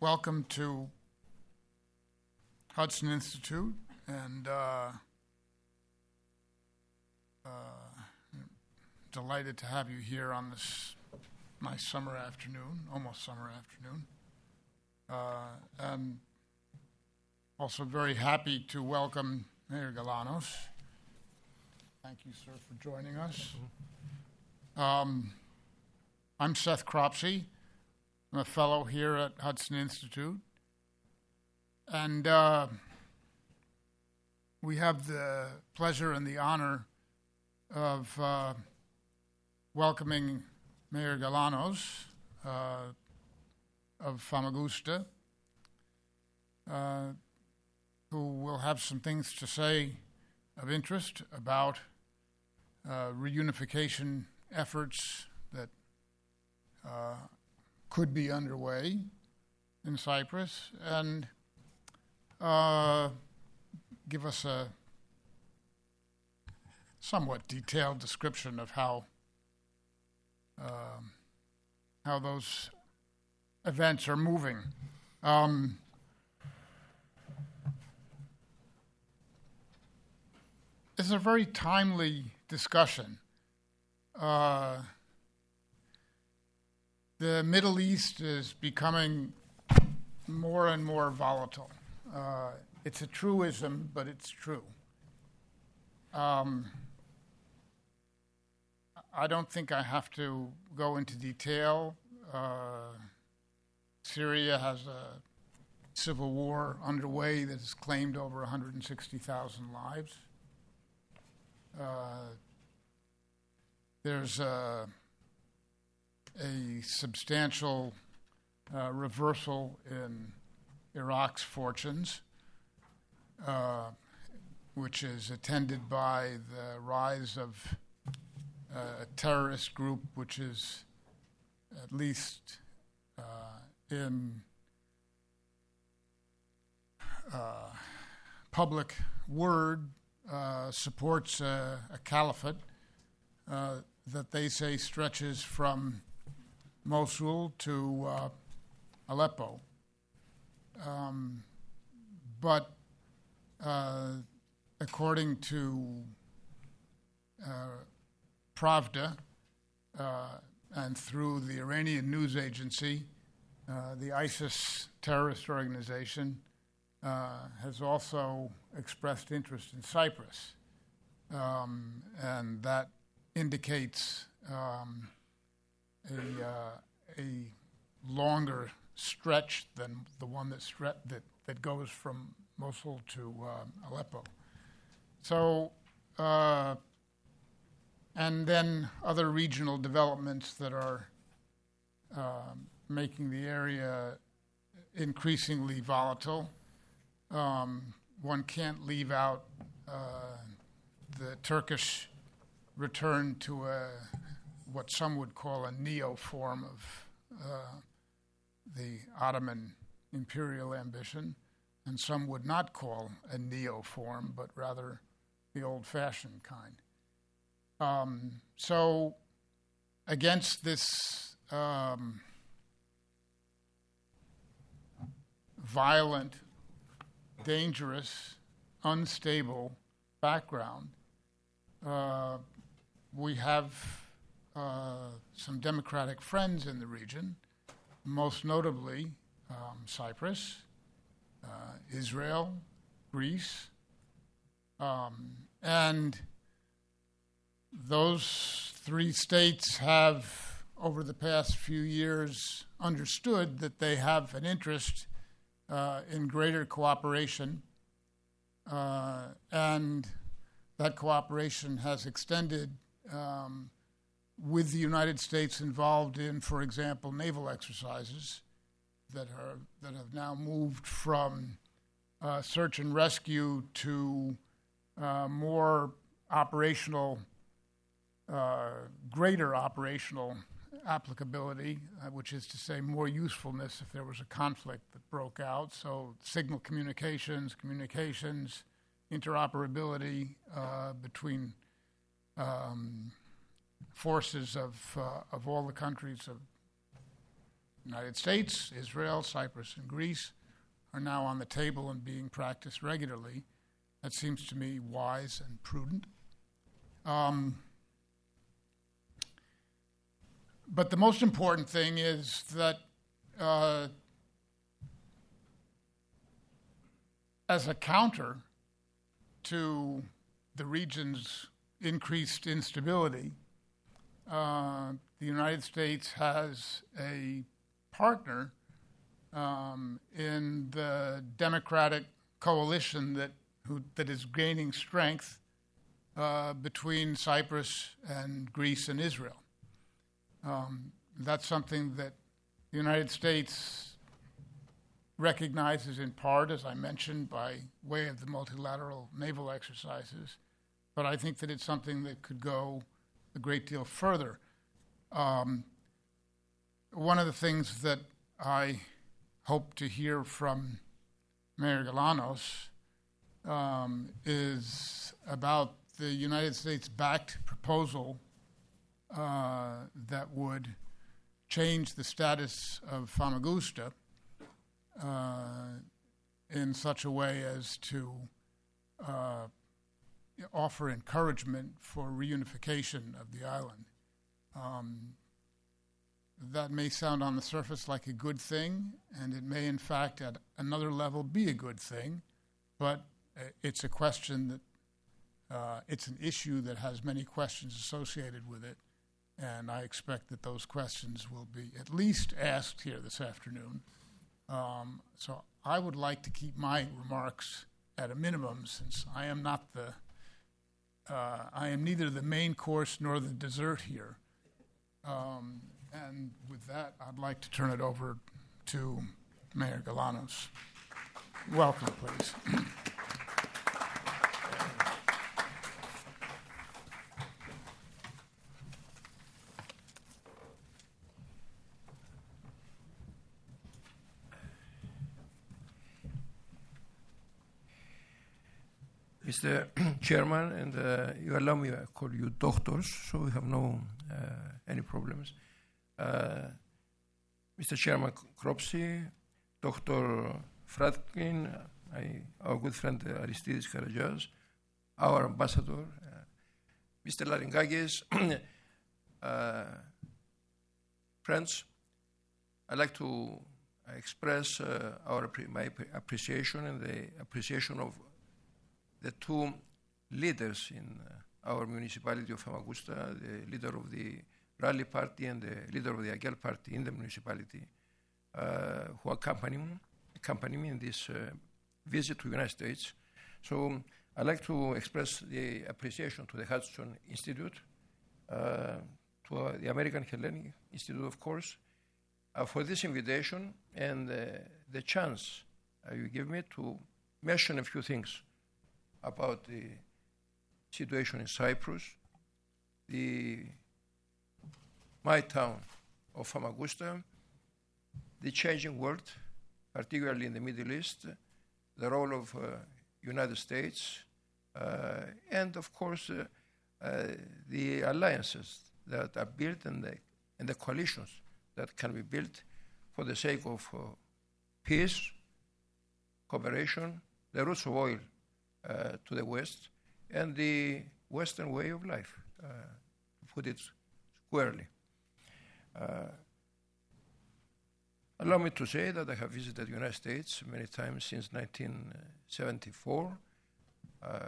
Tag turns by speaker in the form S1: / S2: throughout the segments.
S1: welcome to Hudson Institute, and uh, uh, delighted to have you here on this nice summer afternoon, almost summer afternoon. Uh, and also very happy to welcome Mayor Galanos. Thank you, sir, for joining us. Um, I'm Seth Cropsey. I'm a fellow here at Hudson Institute. And uh, we have the pleasure and the honor of uh, welcoming Mayor Galanos uh, of Famagusta, uh, who will have some things to say of interest about uh, reunification efforts that uh, could be underway in Cyprus and uh, give us a somewhat detailed description of how um, how those events are moving. Um, it's a very timely discussion. Uh, the Middle East is becoming more and more volatile. Uh, it's a truism, but it's true. Um, I don't think I have to go into detail. Uh, Syria has a civil war underway that has claimed over 160,000 lives. Uh, there's a, a substantial uh, reversal in Iraq's fortunes, uh, which is attended by the rise of uh, a terrorist group which is at least uh, in uh, public word uh, supports a, a caliphate uh, that they say stretches from Mosul to uh, Aleppo. Um, but according to Pravda uh, and through the Iranian news agency, uh, the ISIS terrorist organization uh, has also expressed interest in Cyprus. Um, and that indicates um, a, uh, a longer stretch than the one that, stre- that, that goes from Mosul to uh, Aleppo. So, uh, and then other regional developments that are uh, making the area increasingly volatile. Um, one can't leave out uh, the Turkish return to a, what some would call a neo form of uh, the Ottoman imperial ambition, and some would not call a neo form, but rather the old fashioned kind. Um, so, against this um, violent, dangerous, unstable background, uh, we have uh, some democratic friends in the region, most notably um, Cyprus, uh, Israel, Greece, um, and those three states have, over the past few years, understood that they have an interest uh, in greater cooperation, uh, and that cooperation has extended um, with the United States involved in, for example, naval exercises that are that have now moved from uh, search and rescue to uh, more operational uh, greater operational applicability, uh, which is to say more usefulness if there was a conflict that broke out. So, signal communications, communications, interoperability uh, between um, forces of, uh, of all the countries of, United States, Israel, Cyprus, and Greece are now on the table and being practiced regularly. That seems to me wise and prudent. Um, but the most important thing is that uh, as a counter to the region's increased instability, uh, the United States has a partner um, in the democratic coalition that who, that is gaining strength uh, between Cyprus and Greece and Israel. Um, that's something that the United States recognizes in part, as I mentioned, by way of the multilateral naval exercises, but I think that it's something that could go a great deal further. Um, one of the things that I hope to hear from Mayor Galanos um, is about the United States backed proposal uh, that would change the status of Famagusta uh, in such a way as to uh, offer encouragement for reunification of the island. Um, that may sound on the surface like a good thing, and it may, in fact, at another level, be a good thing, but uh, it's a question that uh, it's an issue that has many questions associated with it, and I expect that those questions will be at least asked here this afternoon. Um, so I would like to keep my remarks at a minimum, since I am not the, uh, I am neither the main course nor the dessert here. Um, and with that, I'd like to turn it over to Mayor Galanos. Welcome, please.
S2: Mr. Chairman, and uh, you allow me to call you doctors, so we have no uh, any problems. Uh, Mr. Chairman Cropsey, Dr. Fradkin, I, our good friend uh, Aristides Karagias, our ambassador, uh, Mr. Larigakis, uh, friends, I'd like to express our my appreciation and the appreciation of the two leaders in uh, our municipality of Famagusta, the leader of the Rally Party and the leader of the AKEL Party in the municipality, uh, who accompany me, accompany me in this uh, visit to the United States. So I'd like to express the appreciation to the Hudson Institute, to the American Hellenic Institute, of course, for this invitation and the chance you give me to mention a few things about the situation in Cyprus, the my town of Famagusta, the changing world, particularly in the Middle East, the role of uh, United States, uh, and of course uh, uh the alliances that are built and the, and the coalitions that can be built for the sake of uh, peace, cooperation, the roots of oil to the West, and the Western way of life, to put it squarely. Uh, allow me to say that I have visited the United States many times since 1974. Uh,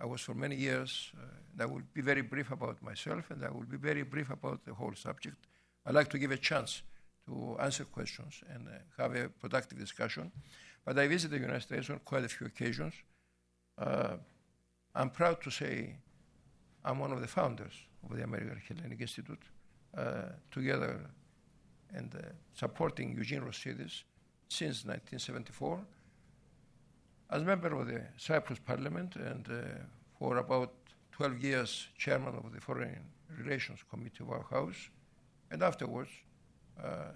S2: I was for many years, uh, I will be very brief about myself and I will be very brief about the whole subject. I'd like to give a chance to answer questions and uh, have a productive discussion. But I visited the United States on quite a few occasions. Uh, I'm proud to say I'm one of the founders of the American Hellenic Institute. Uh, together and uh, supporting Eugene Rossides since 1974 as member of the Cyprus Parliament and uh, for about 12 years chairman of the Foreign Relations Committee of our House, and afterwards uh,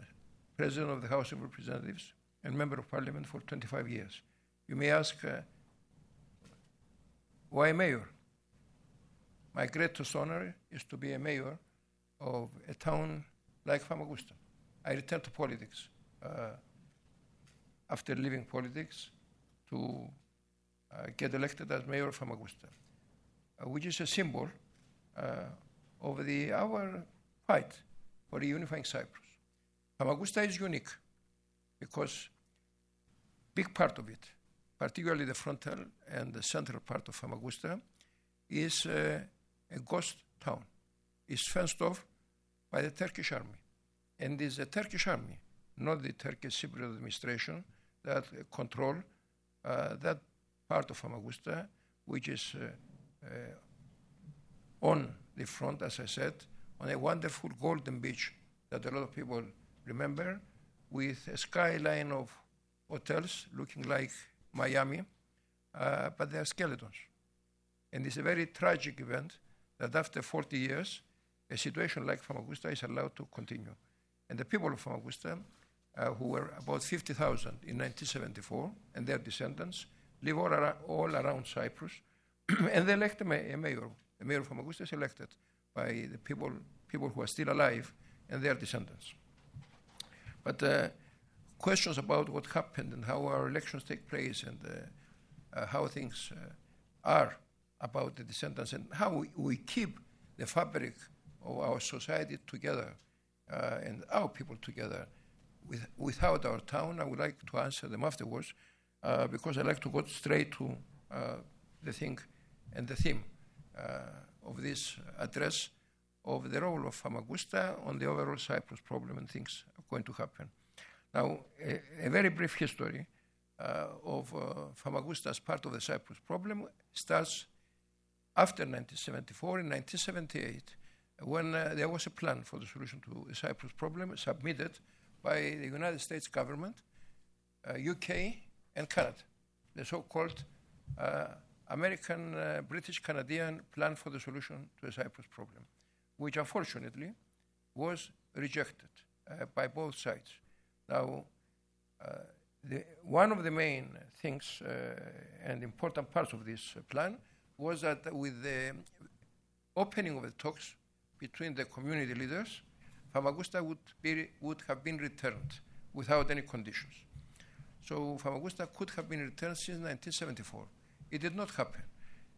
S2: president of the House of Representatives and member of Parliament for 25 years. You may ask, uh, why mayor? My greatest honor is to be a mayor of a town like Famagusta. I returned to politics uh, after leaving politics to uh, get elected as mayor of Famagusta, uh, which is a symbol uh, of the, our fight for a unifying Cyprus. Famagusta is unique because big part of it, particularly the frontal and the central part of Famagusta, is uh, a ghost town. It's fenced off by the Turkish army. And it is the Turkish army, not the Turkish Cypriot administration, that control uh, that part of Famagusta, which is uh, uh, on the front, as I said, on a wonderful golden beach that a lot of people remember, with a skyline of hotels looking like Miami, uh, but they are skeletons. And it's a very tragic event that after 40 years, a situation like Famagusta is allowed to continue. And the people of Famagusta, uh, who were about 50,000 in 1974, and their descendants, live all, around, all around Cyprus, and they elect a, ma- a mayor. The mayor of Famagusta is elected by the people, people who are still alive and their descendants. But uh, questions about what happened and how our elections take place and uh, uh, how things uh, are about the descendants and how we, we keep the fabric of our society together and our people together with, without our town. I would like to answer them afterwards because I like to go straight to the thing and the theme of this address of the role of Famagusta on the overall Cyprus problem and things are going to happen. Now, a, a very brief history uh, of uh, Famagusta as part of the Cyprus problem starts after 1974. In 1978, when uh, there was a plan for the solution to the Cyprus problem submitted by the United States government, UK, uh, and Canada, the so-called uh, American uh, British Canadian plan for the solution to the Cyprus problem, which unfortunately was rejected by both sides. Now, uh, the, one of the main things uh, and important parts of this plan was that with the opening of the talks between the community leaders, Famagusta would, be, would have been returned without any conditions. So Famagusta could have been returned since 1974. It did not happen.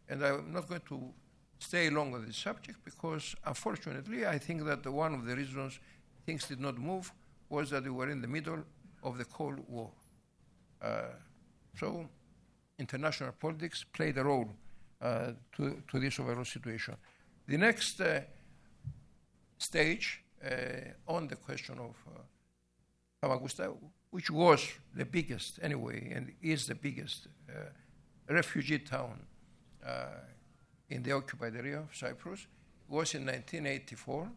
S2: And I'm not going to stay long on this subject because, unfortunately, I think that one of the reasons things did not move was that we were in the middle of the Cold War. Uh, so international politics played a role uh, to, to this overall situation. The next uh, stage uh, on the question of Famagusta, which was the biggest anyway, and is the biggest refugee town in the occupied area of Cyprus, was in 1984.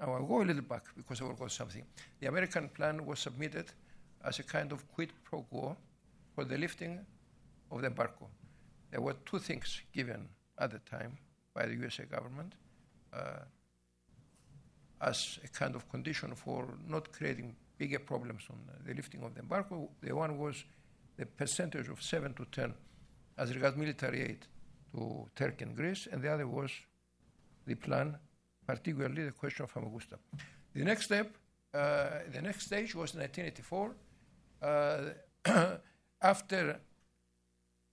S2: I will go a little back because I will go something. The American plan was submitted as a kind of quid pro quo for the lifting of the embargo. There were two things given at the time by the USA government uh, as a kind of condition for not creating bigger problems on the lifting of the embargo. The one was the percentage of 7 to 10 as regards military aid to Turkey and Greece, and the other was the plan, particularly the question of Famagusta. The next step, uh, the next stage was 1984. Uh, after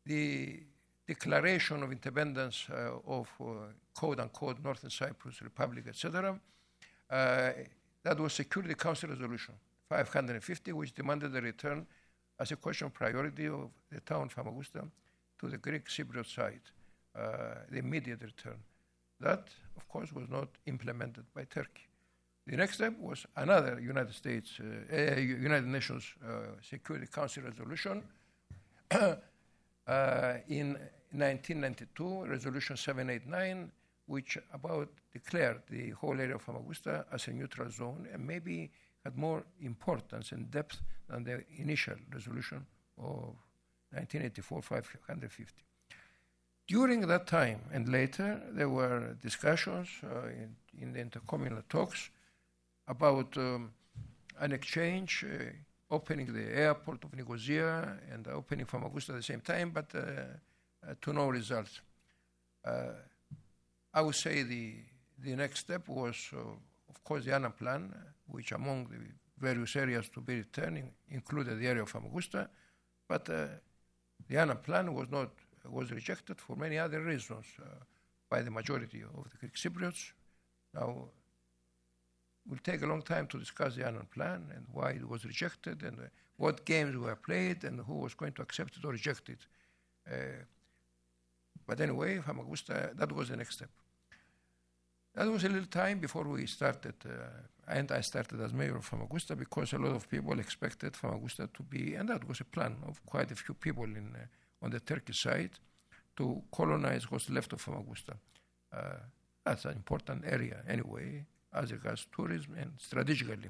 S2: the declaration of independence uh, of uh, quote unquote Northern Cyprus Republic, etc. Uh, that was Security Council Resolution 550, which demanded the return as a question of priority of the town Famagusta to the Greek Cypriot side, the immediate return. That, of course, was not implemented by Turkey. The next step was another United States, uh, uh, United Nations uh, Security Council resolution in 1992, Resolution 789, which about declared the whole area of Famagusta as a neutral zone and maybe had more importance and depth than the initial resolution of 1984 550. During that time and later, there were discussions uh, in, in, the intercommunal talks about um, an exchange, uh, opening the airport of Nicosia and opening Famagusta at the same time, but uh, uh, to no result. Uh, I would say the, the next step was, uh, of course, the Annan plan, which among the various areas to be returned included the area of Famagusta, but the Annan plan was not was rejected for many other reasons uh, by the majority of the Greek Cypriots. Now, it will take a long time to discuss the Annan plan and why it was rejected and uh, what games were played and who was going to accept it or reject it. Uh, but anyway, Famagusta, that was the next step. That was a little time before we started, uh, and I started as mayor of Famagusta because a lot of people expected Famagusta to be, and that was a plan of quite a few people in, uh, on the Turkish side to colonize what's left of Famagusta. Uh, that's an important area anyway, as regards tourism and strategically.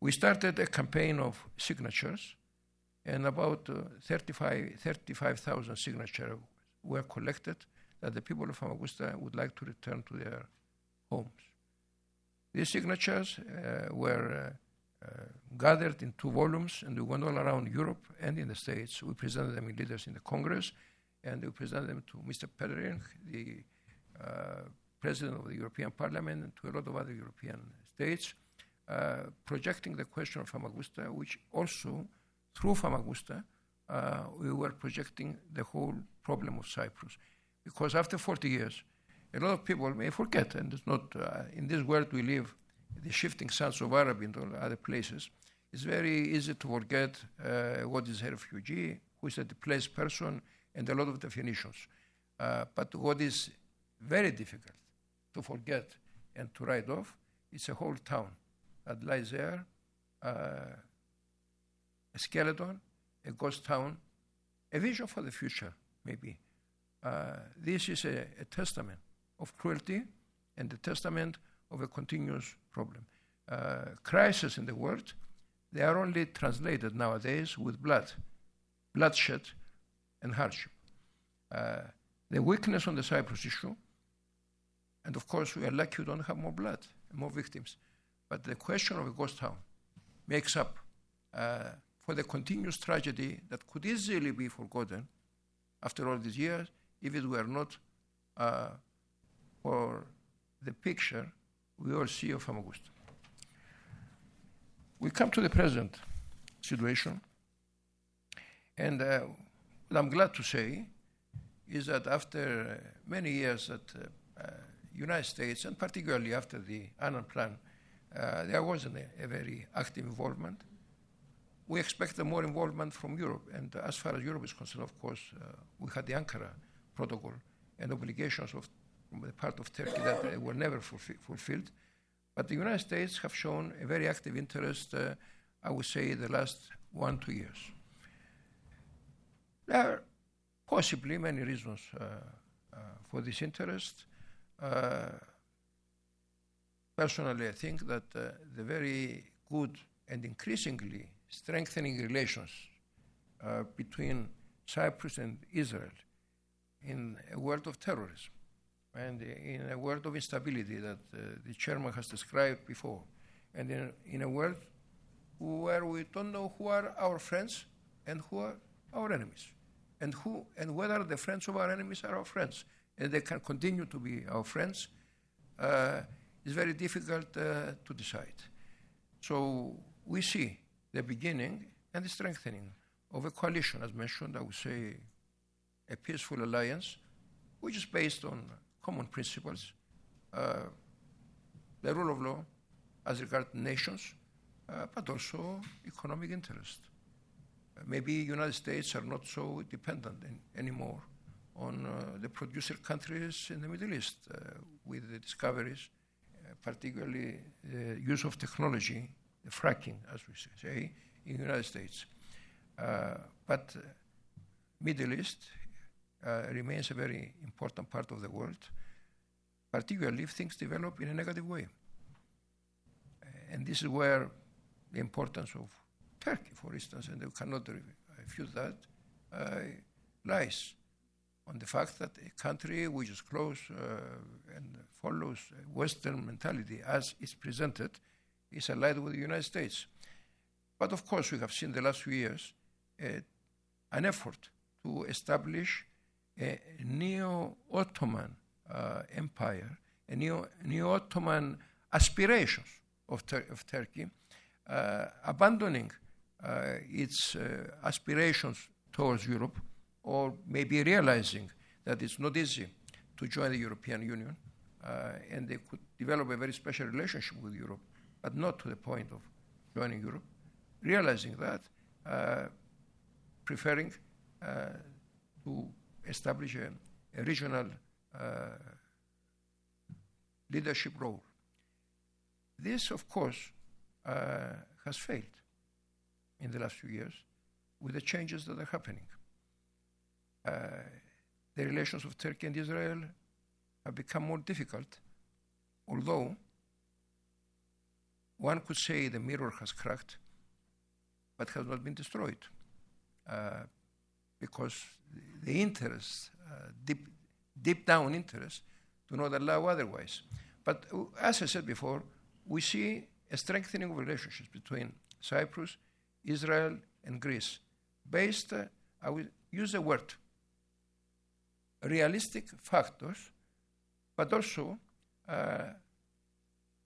S2: We started a campaign of signatures, and about uh, 35,000 35, signatures were collected that the people of Famagusta would like to return to their homes. These signatures uh, were uh, gathered in two volumes, and we went all around Europe and in the States. We presented them in leaders in the Congress, and we presented them to Mr. Pöttering, the uh, President of the European Parliament, and to a lot of other European states, uh, projecting the question of Famagusta, which also, through Famagusta, uh, we were projecting the whole problem of Cyprus. Because after 40 years, a lot of people may forget, and it's not uh, in this world we live, the shifting sands of Arab into other places. It's very easy to forget uh, what is a refugee, who is a displaced person, and a lot of definitions. Uh, but what is very difficult to forget and to write off is a whole town that lies there, uh, a skeleton, a ghost town, a vision for the future, maybe. Uh, this is a, a, testament of cruelty and a testament of a continuous problem. Uh, crises in the world, they are only translated nowadays with blood, bloodshed, and hardship. Uh, the weakness on the Cyprus issue, and of course we are lucky we don't have more blood and more victims, but the question of a ghost town makes up uh, for the continuous tragedy that could easily be forgotten after all these years if it were not uh, for the picture we all see of Famagusta. We come to the present situation, and uh, what I'm glad to say is that after uh, many years that uh, uh, United States, and particularly after the Annan Plan, uh, there wasn't a, a, very active involvement. We expected more involvement from Europe, and as far as Europe is concerned, of course, we had the Ankara protocol and obligations of the part of Turkey that were never fulfi- fulfilled. But the United States have shown a very active interest, uh, I would say, the last one, two years. There are possibly many reasons uh, uh, for this interest. Uh, personally, I think that uh, the very good and increasingly strengthening relations uh, between Cyprus and Israel in a world of terrorism and in a world of instability that uh, the chairman has described before, and in, in, a world where we don't know who are our friends and who are our enemies, and who and whether the friends of our enemies are our friends, and they can continue to be our friends, uh, is very difficult uh, to decide. So we see the beginning and the strengthening of a coalition, as mentioned, I would say a peaceful alliance, which is based on common principles, uh, the rule of law as regards nations, uh, but also economic interest. Uh, maybe United States are not so dependent in, anymore on uh, the producer countries in the Middle East uh, with the discoveries, uh, particularly the use of technology, the fracking, as we say, in the United States. but Middle East uh, remains a very important part of the world, particularly if things develop in a negative way. And this is where the importance of Turkey, for instance, and we cannot refute that, uh, lies on the fact that a country which is close uh, and follows Western mentality as it's presented is allied with the United States. But of course, we have seen the last few years uh, an effort to establish a neo-Ottoman uh, empire, a neo, neo-Ottoman aspirations of, Tur- of Turkey, uh, abandoning uh, its uh, aspirations towards Europe, or maybe realizing that it's not easy to join the European Union, uh, and they could develop a very special relationship with Europe, but not to the point of joining Europe, realizing that, uh, preferring to establish a, a regional uh, leadership role. This, of course, uh, has failed in the last few years with the changes that are happening. Uh, the relations of Turkey and Israel have become more difficult, although one could say the mirror has cracked, but has not been destroyed. Uh, because the interest, uh, deep, deep down interest, do not allow otherwise. But uh, as I said before, we see a strengthening of relationships between Cyprus, Israel, and Greece, based, uh, I will use the word, realistic factors, but also uh,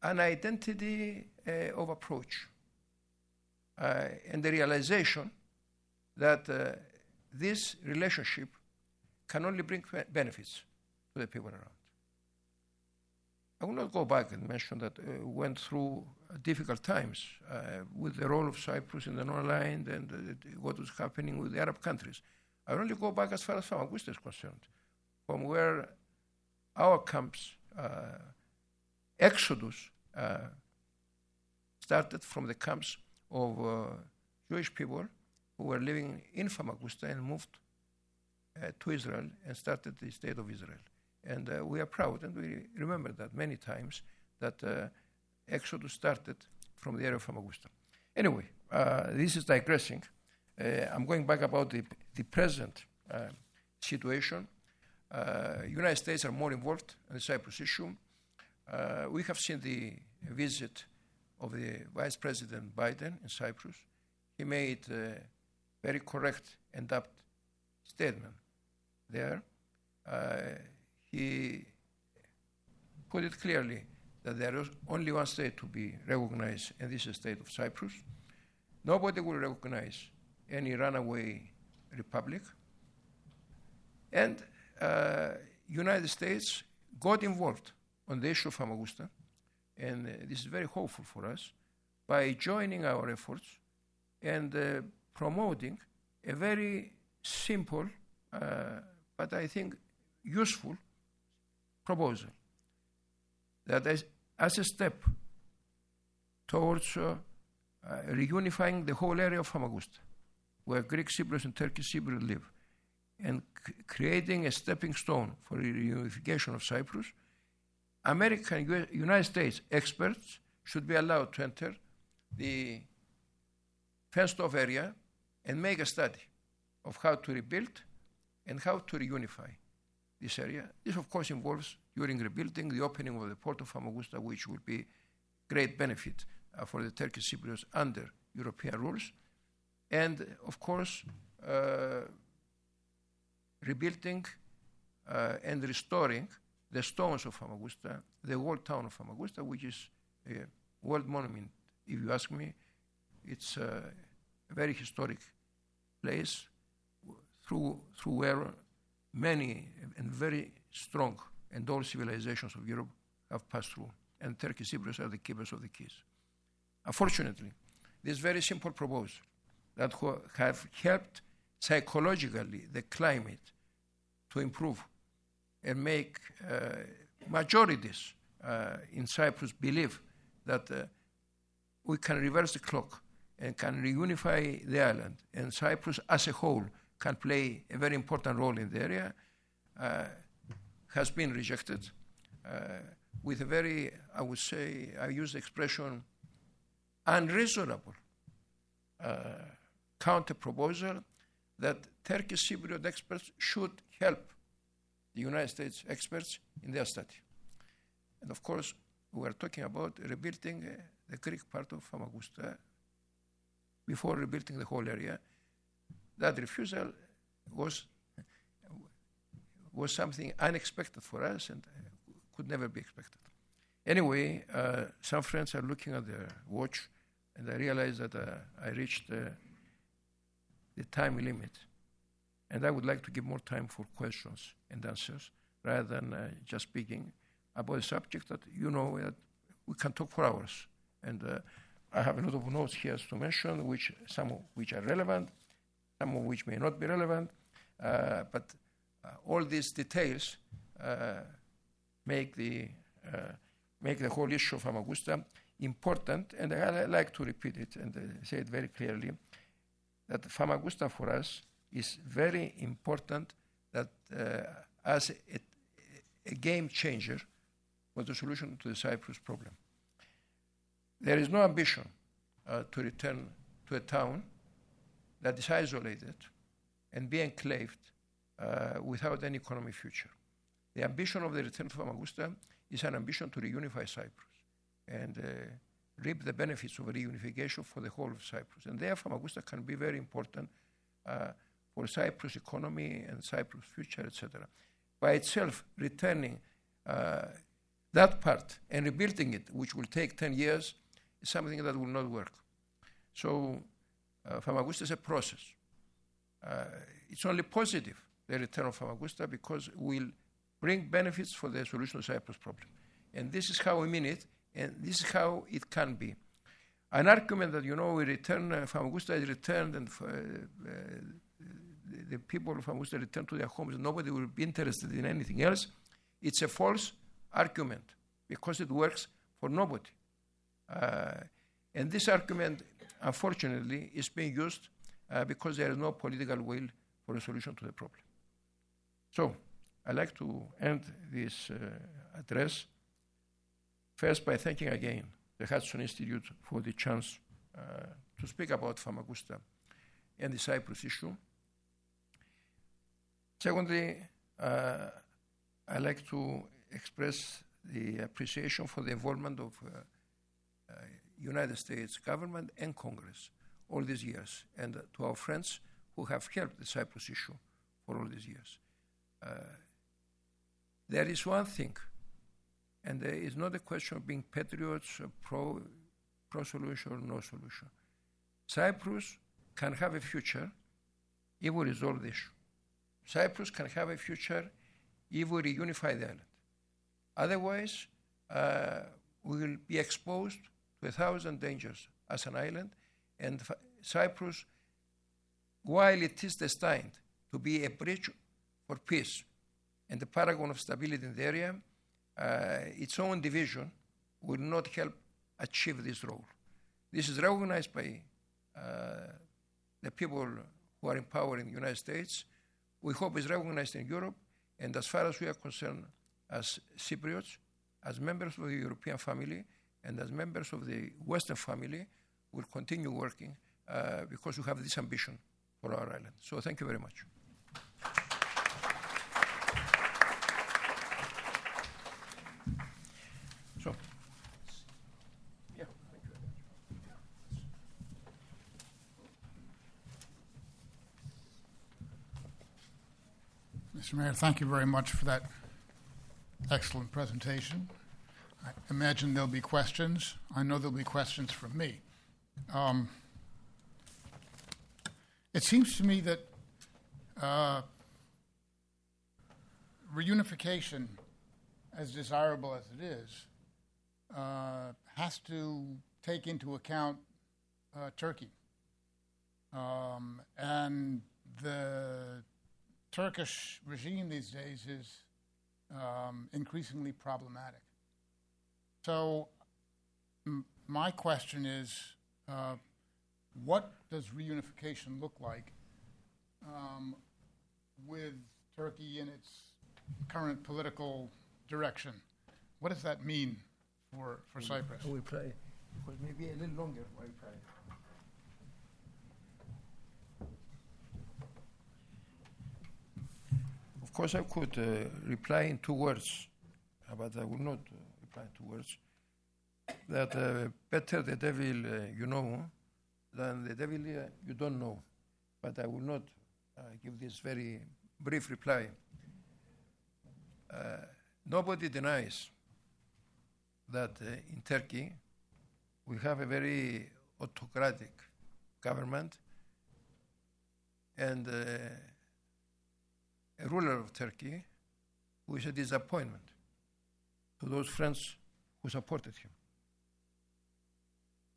S2: an identity uh, of approach uh, and the realization that uh, this relationship can only bring benefits to the people around. I will not go back and mention that uh, went through difficult times uh, with the role of Cyprus in the non-aligned and uh, what was happening with the Arab countries. I will only go back as far as Famagusta is concerned, from where our camps, uh, exodus, uh, started from the camps of uh, Jewish people who were living in Famagusta and moved to Israel and started the state of Israel. And uh, we are proud, and we remember that many times, that uh, Exodus started from the area of Famagusta. Anyway, uh, this is digressing. I'm going back about the, the present situation. United States are more involved in the Cyprus issue. we have seen the visit of the Vice President Biden in Cyprus. He made very correct and apt statement there. Uh, he put it clearly that there is only one state to be recognized, and this is the state of Cyprus. Nobody will recognize any runaway republic. And uh, United States got involved on the issue of Famagusta, and uh, this is very hopeful for us, by joining our efforts and uh, promoting a very simple, uh, but I think useful proposal that as, as a step towards uh, uh, reunifying the whole area of Famagusta, where Greek Cypriots and Turkish Cypriots live, and c- creating a stepping stone for the reunification of Cyprus, American United States experts should be allowed to enter the fenced off area and make a study of how to rebuild and how to reunify this area. This, of course, involves during rebuilding the opening of the port of Famagusta, which will be great benefit uh, for the Turkish Cypriots under European rules, and of course, uh, rebuilding uh, and restoring the stones of Famagusta, the old town of Famagusta, which is a world monument. If you ask me, it's a very historic place through through where many and very strong and old civilizations of Europe have passed through, and Turkish Cypriots are the keepers of the keys. Unfortunately, this very simple proposal that have helped psychologically the climate to improve and make uh, majorities uh, in Cyprus believe that uh, we can reverse the clock and can reunify the island, and Cyprus as a whole can play a very important role in the area, uh, has been rejected uh, with a very, I would say, I use the expression, unreasonable uh, counter proposal that Turkish Cypriot experts should help the United States experts in their study. And of course, we are talking about rebuilding uh, the Greek part of Famagusta before rebuilding the whole area that refusal was was something unexpected for us and could never be expected. Anyway, uh, some friends are looking at their watch, and I realize that uh, I reached uh, the time limit. And I would like to give more time for questions and answers rather than uh, just speaking about a subject that you know that we can talk for hours. And uh, I have a lot of notes here to mention, which some of which are relevant, some of which may not be relevant, uh, but uh, all these details uh, make the uh, make the whole issue of Famagusta important. And I, I like to repeat it and uh, say it very clearly that Famagusta for us is very important that as a, a game changer for the solution to the Cyprus problem. There is no ambition uh, to return to a town that is isolated and be enclaved uh, without any economic future. The ambition of the return to Famagusta is an ambition to reunify Cyprus and uh, reap the benefits of reunification for the whole of Cyprus. And therefore, Famagusta can be very important uh, for Cyprus economy and Cyprus future, etc. By itself, returning uh, that part and rebuilding it, which will take 10 years, something that will not work. So, uh, Famagusta is a process. Uh, it's only positive, the return of Famagusta, because we'll bring benefits for the solution of Cyprus problem. And this is how we mean it, and this is how it can be. An argument that, you know, we return, uh, Famagusta is returned, and uh, uh, the people of Famagusta return to their homes, nobody will be interested in anything else. It's a false argument because it works for nobody. Uh, and this argument, unfortunately, is being used uh, because there is no political will for a solution to the problem. So, I'd like to end this uh, address first by thanking again the Hudson Institute for the chance uh, to speak about Famagusta and the Cyprus issue. Secondly, uh, I'd like to express the appreciation for the involvement of uh, United States government and Congress all these years, and to our friends who have helped the Cyprus issue for all these years. Uh, there is one thing, and there is not a question of being patriots, pro, pro solution or no solution. Cyprus can have a future if we resolve the issue. Cyprus can have a future if we reunify the island. Otherwise, uh, we will be exposed to a thousand dangers as an island, and Cyprus, while it is destined to be a bridge for peace and the paragon of stability in the area, uh, its own division will not help achieve this role. This is recognized by uh, the people who are in power in the United States. We hope it's recognized in Europe, and as far as we are concerned, as Cypriots, as members of the European family, and as members of the Western family, will continue working uh, because we have this ambition for our island. So thank you very much. So, yeah, thank you.
S1: Mr. Mayor, thank you very much for that excellent presentation. I imagine there'll be questions. I know there'll be questions from me. Um, it seems to me that uh, reunification, as desirable as it is, uh, has to take into account uh, Turkey. Um, and the Turkish regime these days is um, increasingly problematic. So, m- my question is uh, what does reunification look like um, with Turkey in its current political direction? What does that mean for, for Cyprus?
S2: I will try, because maybe a little longer. I will try. Of course, I could uh, reply in two words, but I will not uh, two words. That uh, better the devil uh, you know than the devil uh, you don't know. But I will not uh, give this very brief reply. Uh, nobody denies that uh, in Turkey we have a very autocratic government and a ruler of Turkey who is a disappointment to those friends who supported him.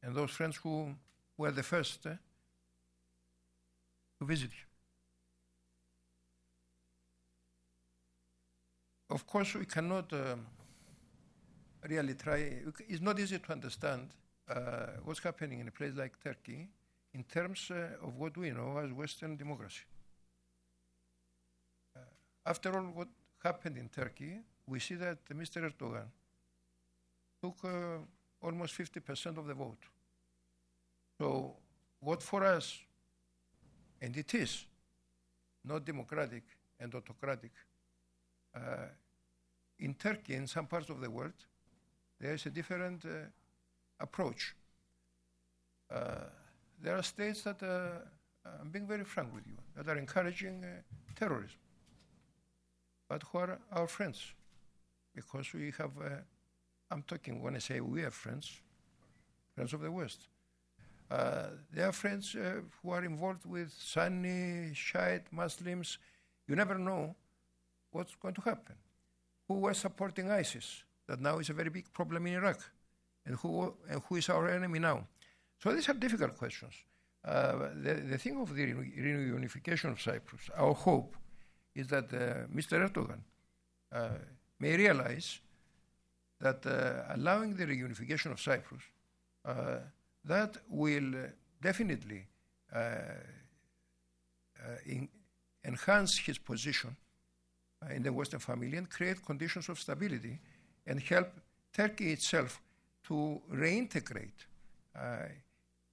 S2: And those friends who were the first uh, to visit him. Of course, we cannot um, really try, it's not easy to understand uh, what's happening in a place like Turkey in terms uh, of what we know as Western democracy. Uh, after all, what happened in Turkey, we see that Mr. Erdogan took uh, almost 50% of the vote. So, what for us, and it is not democratic and autocratic, uh, in Turkey, in some parts of the world, there is a different uh, approach. Uh, there are states that, uh, I'm being very frank with you, that are encouraging uh, terrorism. But who are our friends? Because we have, uh, I'm talking when I say we are friends, friends of the West. Uh, they are friends uh, who are involved with Sunni, Shiite, Muslims. You never know what's going to happen. Who was supporting ISIS, that now is a very big problem in Iraq, and who, and who is our enemy now? So these are difficult questions. Uh, the, the thing of the reunification of Cyprus, our hope is that uh, Mr. Erdogan uh, may realize that uh, allowing the reunification of Cyprus, uh, that will uh, definitely in, enhance his position in the Western family and create conditions of stability and help Turkey itself to reintegrate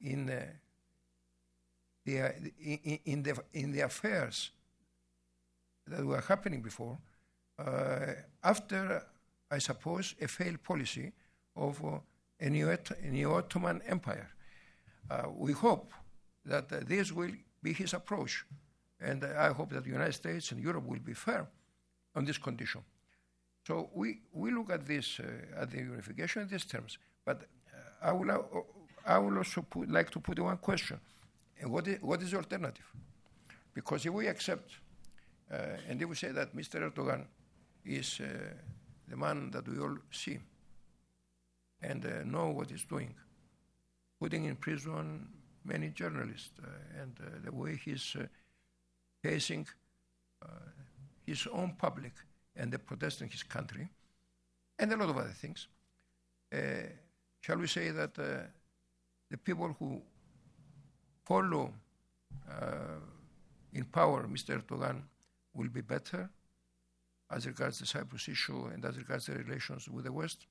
S2: in, uh, the, uh, in, in, the, in the affairs that were happening before, uh, after, I suppose, a failed policy of uh, a new, Ottoman Empire. Uh, we hope that uh, this will be his approach, and I hope that the United States and Europe will be firm on this condition. So we, we look at this, at the unification in these terms, but I would also like to put one question. What is, what is the alternative? Because if we accept, uh, and if we say that Mr. Erdogan is uh, the man that we all see and uh, know what he's doing, putting in prison many journalists, uh, and uh, the way he's uh, facing his own public and the protest in his country, and a lot of other things, shall we say that the people who follow uh, in power Mr. Erdogan will be better as regards the Cyprus issue and as regards the relations with the West.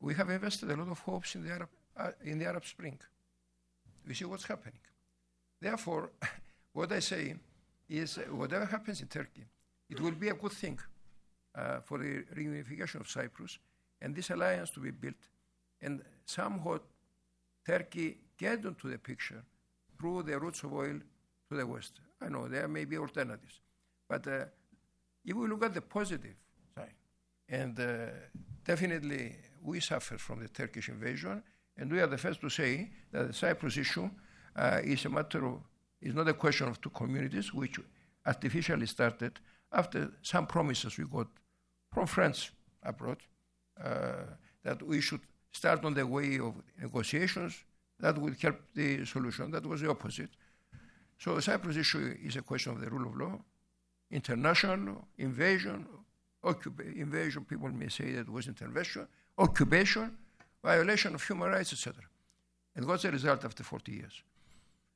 S2: We have invested a lot of hopes in the Arab, uh, in the Arab Spring. We see what's happening. Therefore, what I say is uh, whatever happens in Turkey, it will be a good thing uh, for the reunification of Cyprus and this alliance to be built and somehow Turkey get into the picture through the routes of oil to the west. I know there may be alternatives, but uh, if we look at the positive side, and uh, definitely we suffer from the Turkish invasion, and we are the first to say that the Cyprus issue uh, is a matter of is not a question of two communities, which artificially started after some promises we got from friends abroad uh, that we should start on the way of negotiations that would help the solution. That was the opposite. So the Cyprus issue is a question of the rule of law, international invasion, occup- invasion, people may say that was intervention, occupation, violation of human rights, etc. And what's the result after 40 years?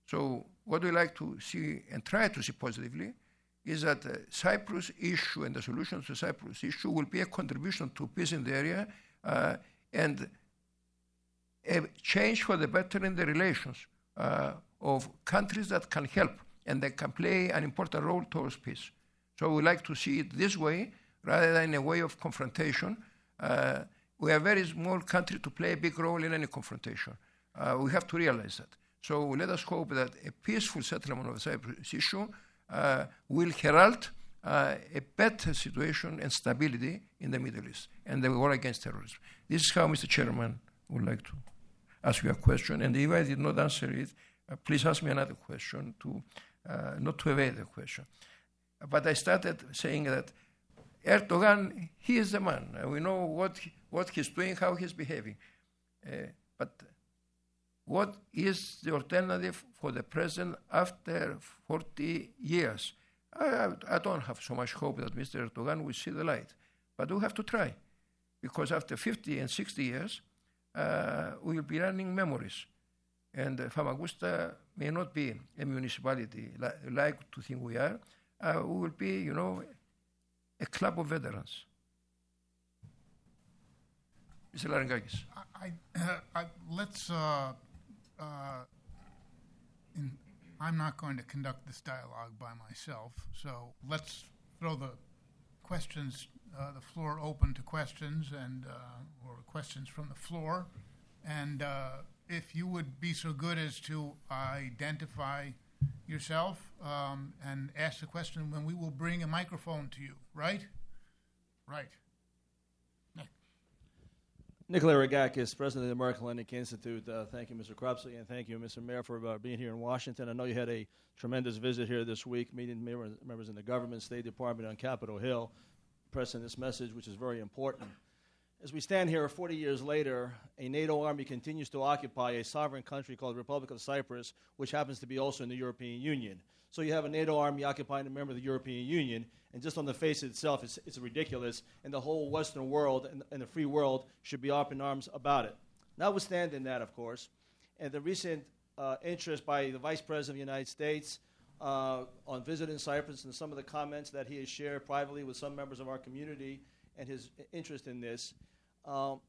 S2: So what we like to see and try to see positively is that the Cyprus issue and the solution to Cyprus issue will be a contribution to peace in the area uh, and a change for the better in the relations uh, of countries that can help and that can play an important role towards peace. So we like to see it this way rather than a way of confrontation. Uh, we are a very small country to play a big role in any confrontation. Uh, we have to realize that. So let us hope that a peaceful settlement of the Cyprus issue uh, will herald uh, a better situation and stability in the Middle East and the war against terrorism. This is how, Mr. Chairman, would like to ask you a question. And if I did not answer it, uh, please ask me another question to uh, not to evade the question. But I started saying that Erdogan, he is the man. We know what he, what he's doing, how he's behaving. Uh, but what is the alternative for the president after 40 years? I, I, don't have so much hope that Mr. Erdogan will see the light, but we have to try, because after 50 and 60 years, uh, we will be running memories. And uh, Famagusta may not be a municipality li- like to think we are. Uh, will be, you know, a club of veterans. Mr. Larigakis.
S1: I, I, let's, uh, uh, in, I'm not going to conduct this dialogue by myself, so let's throw the questions, uh, the floor open to questions and, uh, or questions from the floor. And uh, if you would be so good as to identify yourself um, and ask the question, when we will bring a microphone to you, right? Right.
S3: Nick Larigakis, president of the American Hellenic Institute. Uh, thank you, Mr. Cropsey, and thank you, Mr. Mayor, for uh, being here in Washington. I know you had a tremendous visit here this week, meeting members in the government, State Department on Capitol Hill, pressing this message, which is very important. As we stand here 40 years later, a NATO army continues to occupy a sovereign country called the Republic of Cyprus, which happens to be also in the European Union. So you have a NATO army occupying a member of the European Union, and just on the face itself, it's, it's ridiculous, and the whole Western world and, and, the free world should be up in arms about it. Notwithstanding that, of course, and the recent uh, interest by the Vice President of the United States uh, on visiting Cyprus and some of the comments that he has shared privately with some members of our community and his interest in this, um,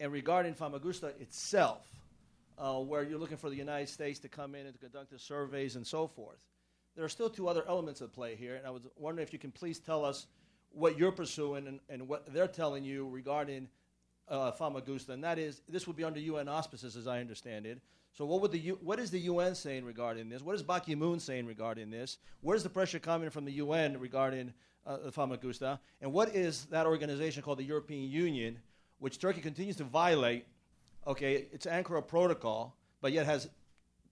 S3: and regarding Famagusta itself, uh, where you're looking for the United States to come in and to conduct the surveys and so forth there are still two other elements at play here, and I was wondering if you can please tell us what you're pursuing and, and what they're telling you regarding uh, Famagusta, and that is this would be under UN auspices, as I understand it. So, what would the U- what is the UN saying regarding this? What is Ban Ki-moon saying regarding this? Where's the pressure coming from the UN regarding uh, Famagusta? And what is that organization called the European Union, which Turkey continues to violate? Okay, it's Ankara Protocol, but yet has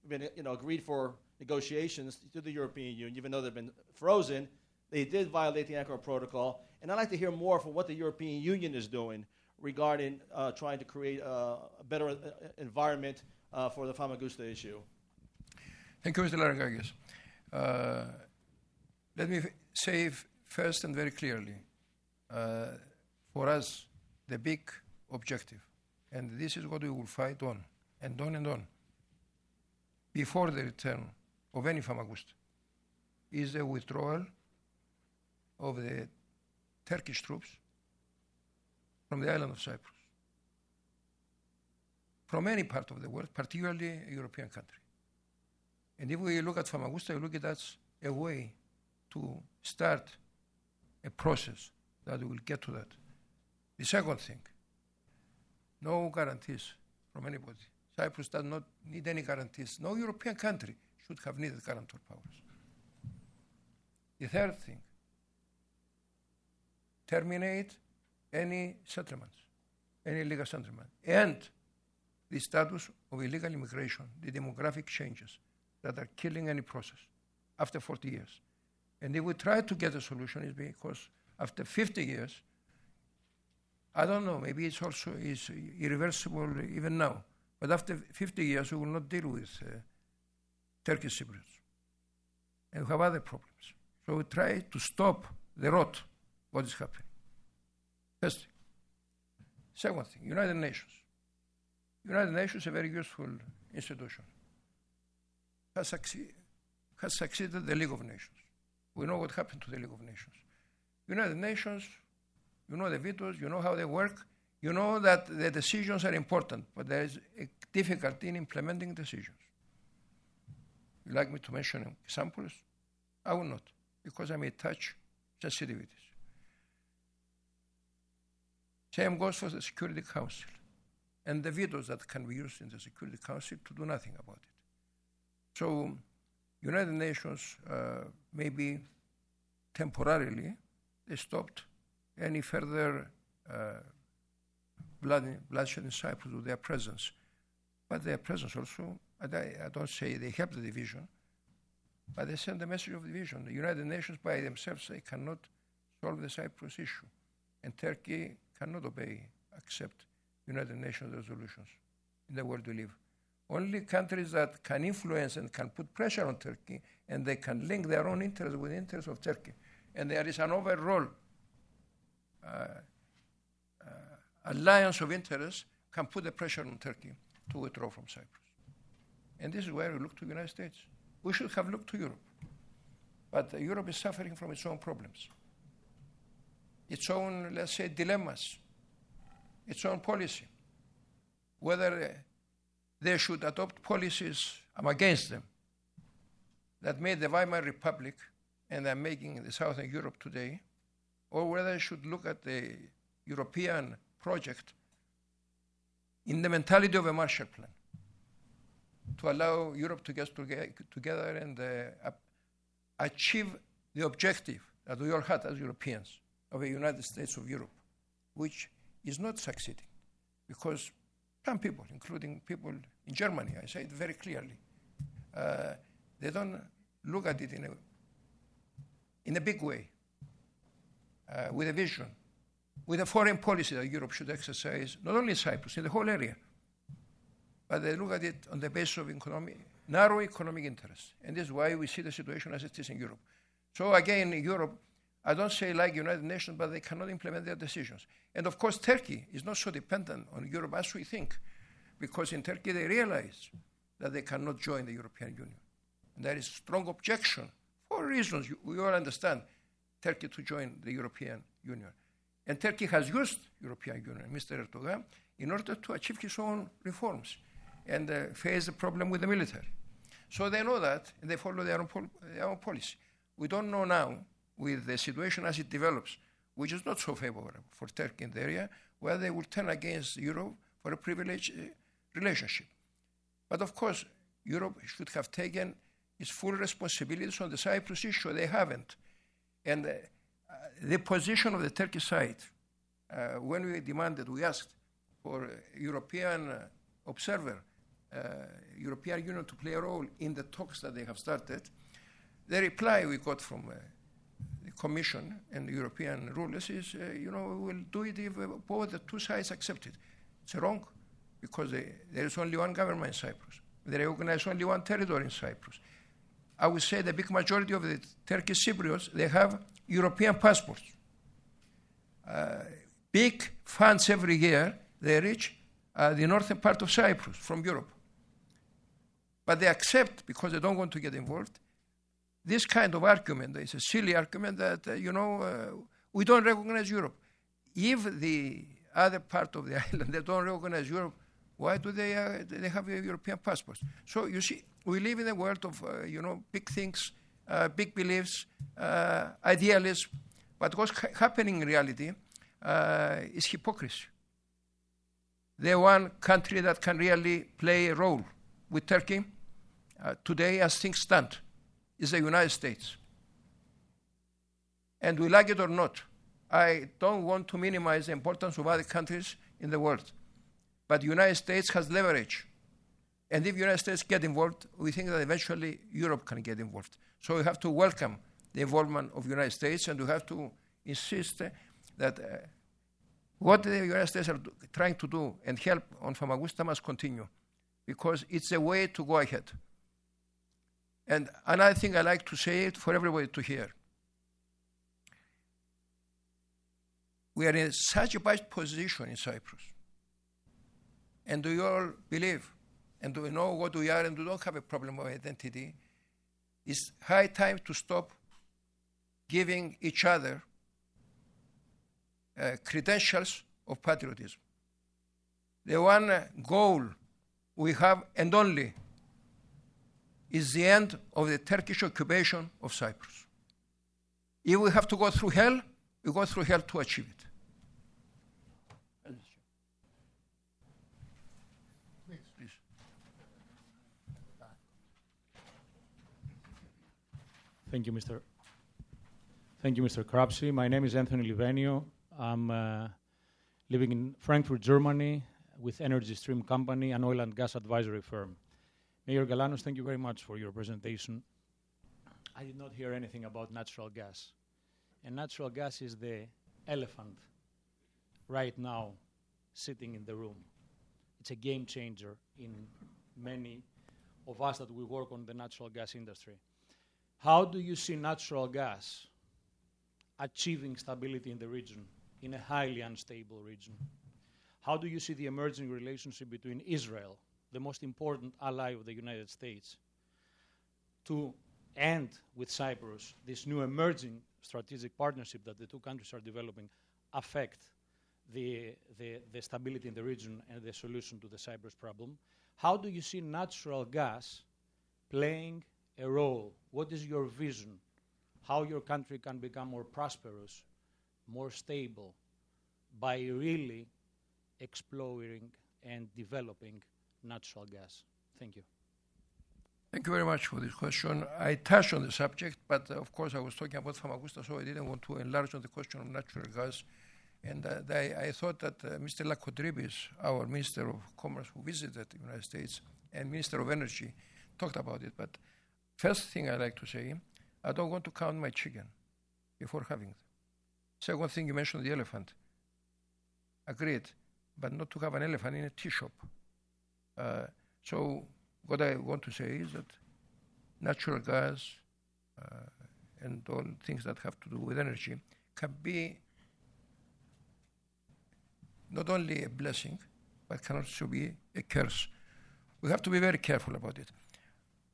S3: been you know agreed for negotiations to the European Union, even though they've been frozen, they did violate the Ankara Protocol. And I'd like to hear more from what the European Union is doing regarding uh, trying to create a, a better uh, environment uh, for the Famagusta issue.
S2: Thank you, Mr. Larigakis. Uh, let me say first and very clearly uh, for us, the big objective, and this is what we will fight on, and on and on, before the return of any Famagusta is the withdrawal of the Turkish troops from the island of Cyprus, from any part of the world, particularly a European country. And if we look at Famagusta, we look at that as a way to start a process that will get to that. The second thing, no guarantees from anybody. Cyprus does not need any guarantees. No European country should have needed guarantor powers. The third thing, terminate any settlements, any illegal settlement, and the status of illegal immigration, the demographic changes that are killing any process after 40 years. And if we try to get a solution, it's because after 50 years, I don't know, maybe it's also irreversible even now. But after 50 years, we will not deal with uh, Turkish Cypriots. And we have other problems. So we try to stop the rot, what is happening. First thing. Second thing, United Nations. United Nations is a very useful institution. Has, succeed, has succeeded the League of Nations. We know what happened to the League of Nations. United Nations, you know the vetoes, you know how they work, you know that the decisions are important, but there is a difficulty in implementing decisions. You like me to mention examples? I will not, because I may touch sensitivities. Same goes for the Security Council and the vetoes that can be used in the Security Council to do nothing about it. So, United Nations uh, may be temporarily they stopped any further uh, blood, bloodshed in Cyprus with their presence. But their presence also, I, I don't say they helped the division, but they send a message of division. The United Nations by themselves they cannot solve the Cyprus issue, and Turkey cannot obey, accept United Nations resolutions in the world we live. Only countries that can influence and can put pressure on Turkey and they can link their own interests with the interests of Turkey. And there is an overall Uh, uh, alliance of interests can put the pressure on Turkey to withdraw from Cyprus. And this is where we look to the United States. We should have looked to Europe. But Europe is suffering from its own problems, its own, let's say, dilemmas, its own policy. Whether uh, they should adopt policies, I'm against them, that made the Weimar Republic and are making the Southern Europe today, or whether I should look at the European project in the mentality of a Marshall Plan to allow Europe to get together and uh, achieve the objective that we all had as Europeans of a United States of Europe, which is not succeeding because some people, including people in Germany, I say it very clearly, uh, they don't look at it in a, in a big way, uh, with a vision, with a foreign policy that Europe should exercise, not only in Cyprus, in the whole area. But they look at it on the basis of economic, narrow economic interests. And this is why we see the situation as it is in Europe. So again, in Europe, I don't say like United Nations, but they cannot implement their decisions. And of course, Turkey is not so dependent on Europe as we think, because in Turkey they realize that they cannot join the European Union. And there is strong objection, for reasons we all understand, Turkey to join the European Union. And Turkey has used European Union, Mr. Erdogan, in order to achieve his own reforms and uh, face the problem with the military. So they know that, and they follow their own, pol- their own policy. We don't know now, with the situation as it develops, which is not so favorable for Turkey in the area, whether they will turn against Europe for a privileged uh, relationship. But of course, Europe should have taken its full responsibilities on the Cyprus issue. They haven't. And uh, the position of the Turkish side, uh, when we demanded, we asked for European uh, observer, uh, European Union to play a role in the talks that they have started, the reply we got from uh, the Commission and the European rulers is, you know, we will do it if both the two sides accept it. It's wrong because they, there is only one government in Cyprus. They recognize only one territory in Cyprus. I would say the big majority of the Turkish Cypriots, they have European passports. Uh, big funds every year, they reach uh, the northern part of Cyprus from Europe. But they accept, because they don't want to get involved, this kind of argument. It's a silly argument that, uh, you know, uh, we don't recognize Europe. If the other part of the island, they don't recognize Europe, why do they, uh, they have a European passports? So you see, we live in a world of, uh, you know, big things, uh, big beliefs, uh, idealism. But what's ha- happening in reality is hypocrisy. The one country that can really play a role with Turkey today, as things stand, is the United States. And we like it or not, I don't want to minimize the importance of other countries in the world. But the United States has leverage. And if the United States get involved, we think that eventually Europe can get involved. So we have to welcome the involvement of the United States and we have to insist that uh, what the United States are do, trying to do and help on Famagusta must continue because it's a way to go ahead. And another thing I like to say it for everybody to hear. We are in such a bad position in Cyprus and do you all believe and do we know what we are and we don't have a problem of identity, it's high time to stop giving each other uh, credentials of patriotism. The one goal we have and only is the end of the Turkish occupation of Cyprus. If we have to go through hell, we go through hell to achieve it.
S3: Thank you, Mr.
S4: Thank you, Mr. Cropsey. My name is Anthony Livenio. I'm uh, living in Frankfurt, Germany, with Energy Stream Company, an oil and gas advisory firm. Mayor Galanos, thank you very much for your presentation. I did not hear anything about natural gas. And natural gas is the elephant right now sitting in the room. It's a game changer in many of us that we work on the natural gas industry. How do you see natural gas achieving stability in the region, in a highly unstable region? How do you see the emerging relationship between Israel, the most important ally of the United States, to end with Cyprus, this new emerging strategic partnership that the two countries are developing, affect the, the, the stability in the region and the solution to the Cyprus problem? How do you see natural gas playing a role? What is your vision? How your country can become more prosperous, more stable by really exploring and developing natural gas? Thank you.
S2: Thank you very much for this question. I touched on the subject, but uh, of course I was talking about Famagusta, so I didn't want to enlarge on the question of natural gas. And uh, I, thought that uh, Mr. Lakkotrypis, our Minister of Commerce who visited the United States, and Minister of Energy talked about it. But first thing I like to say, I don't want to count my chicken before having it. Second thing, you mentioned the elephant. Agreed, but not to have an elephant in a tea shop. Uh, so what I want to say is that natural gas uh, and all things that have to do with energy can be not only a blessing, but can also be a curse. We have to be very careful about it.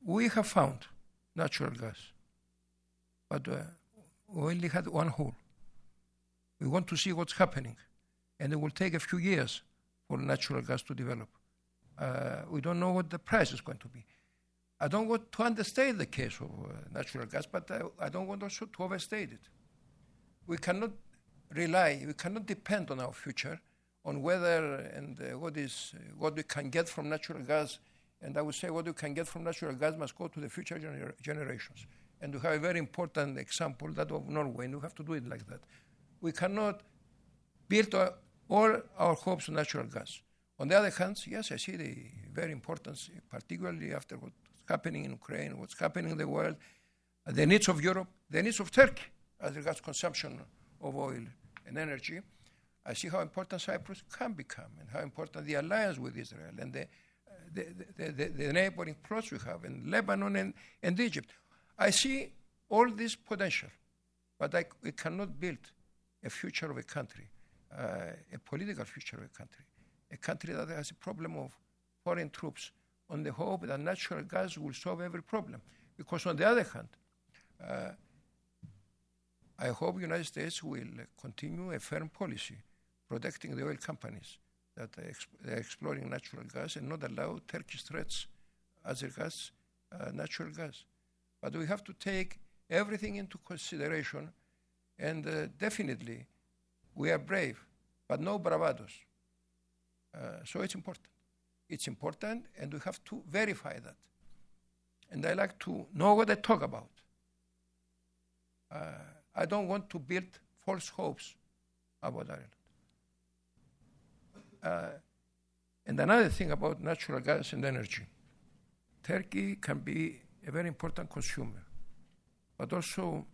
S2: We have found natural gas, but uh, we only had one hole. We want to see what's happening, and it will take a few years for natural gas to develop. Uh, we don't know what the price is going to be. I don't want to understate the case of uh, natural gas, but I, I don't want also to overstate it. We cannot rely, we cannot depend on our future on whether and uh, what is what we can get from natural gas. And I would say what we can get from natural gas must go to the future gener- generations. And we have a very important example, that of Norway, and we have to do it like that. We cannot build our, all our hopes on natural gas. On the other hand, yes, I see the very importance, particularly after what's happening in Ukraine, what's happening in the world, the needs of Europe, the needs of Turkey as regards consumption of oil and energy. I see how important Cyprus can become and how important the alliance with Israel and the, the, the, the, neighboring plots we have in Lebanon and, and Egypt. I see all this potential, but I, we cannot build a future of a country, uh, a political future of a country, a country that has a problem of foreign troops on the hope that natural gas will solve every problem. Because on the other hand, uh, I hope the United States will continue a firm policy protecting the oil companies that exp- are exploring natural gas and not allow Turkish threats as regards uh, natural gas. But we have to take everything into consideration, and uh, definitely we are brave, but no bravados. Uh, so it's important. It's important, and we have to verify that. And I like to know what I talk about. Uh, I don't want to build false hopes about Ireland. Uh, and another thing about natural gas and energy Turkey can be a very important consumer. But also,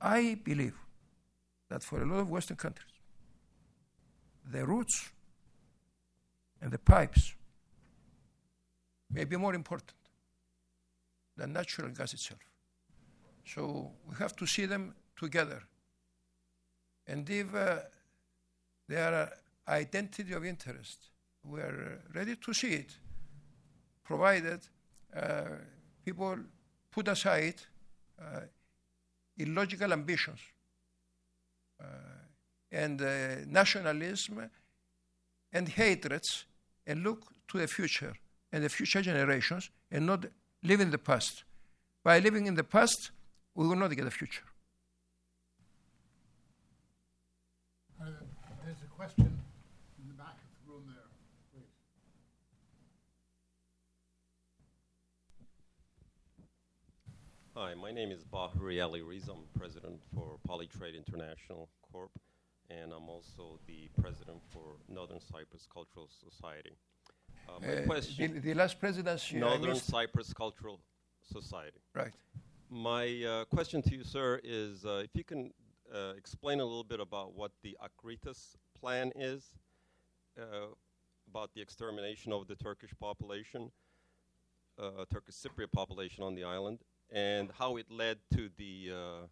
S2: I believe that for a lot of Western countries, the routes and the pipes may be more important than natural gas itself. So we have to see them together. And if uh, they are identity of interest, we are ready to see it, provided uh, people put aside uh, illogical ambitions uh, and uh, nationalism and hatreds and look to the future and the future generations and not live in the past. By living in the past, we will not get a future.
S1: Uh, There's a question in the back of the room there, please.
S5: Hi, my name is Bahri Ali Riza. I'm president for Polytrade International Corp, and I'm also the president for Northern Cyprus Cultural Society. Uh, my
S2: Uh, the,
S5: question,
S2: the last presidency,
S5: Northern Cyprus Cultural Society.
S2: right.
S5: My uh, question to you, sir, is uh, if you can uh, explain a little bit about what the Akritas plan is, uh, about the extermination of the Turkish population, uh, Turkish Cypriot population on the island, and how it led to the uh,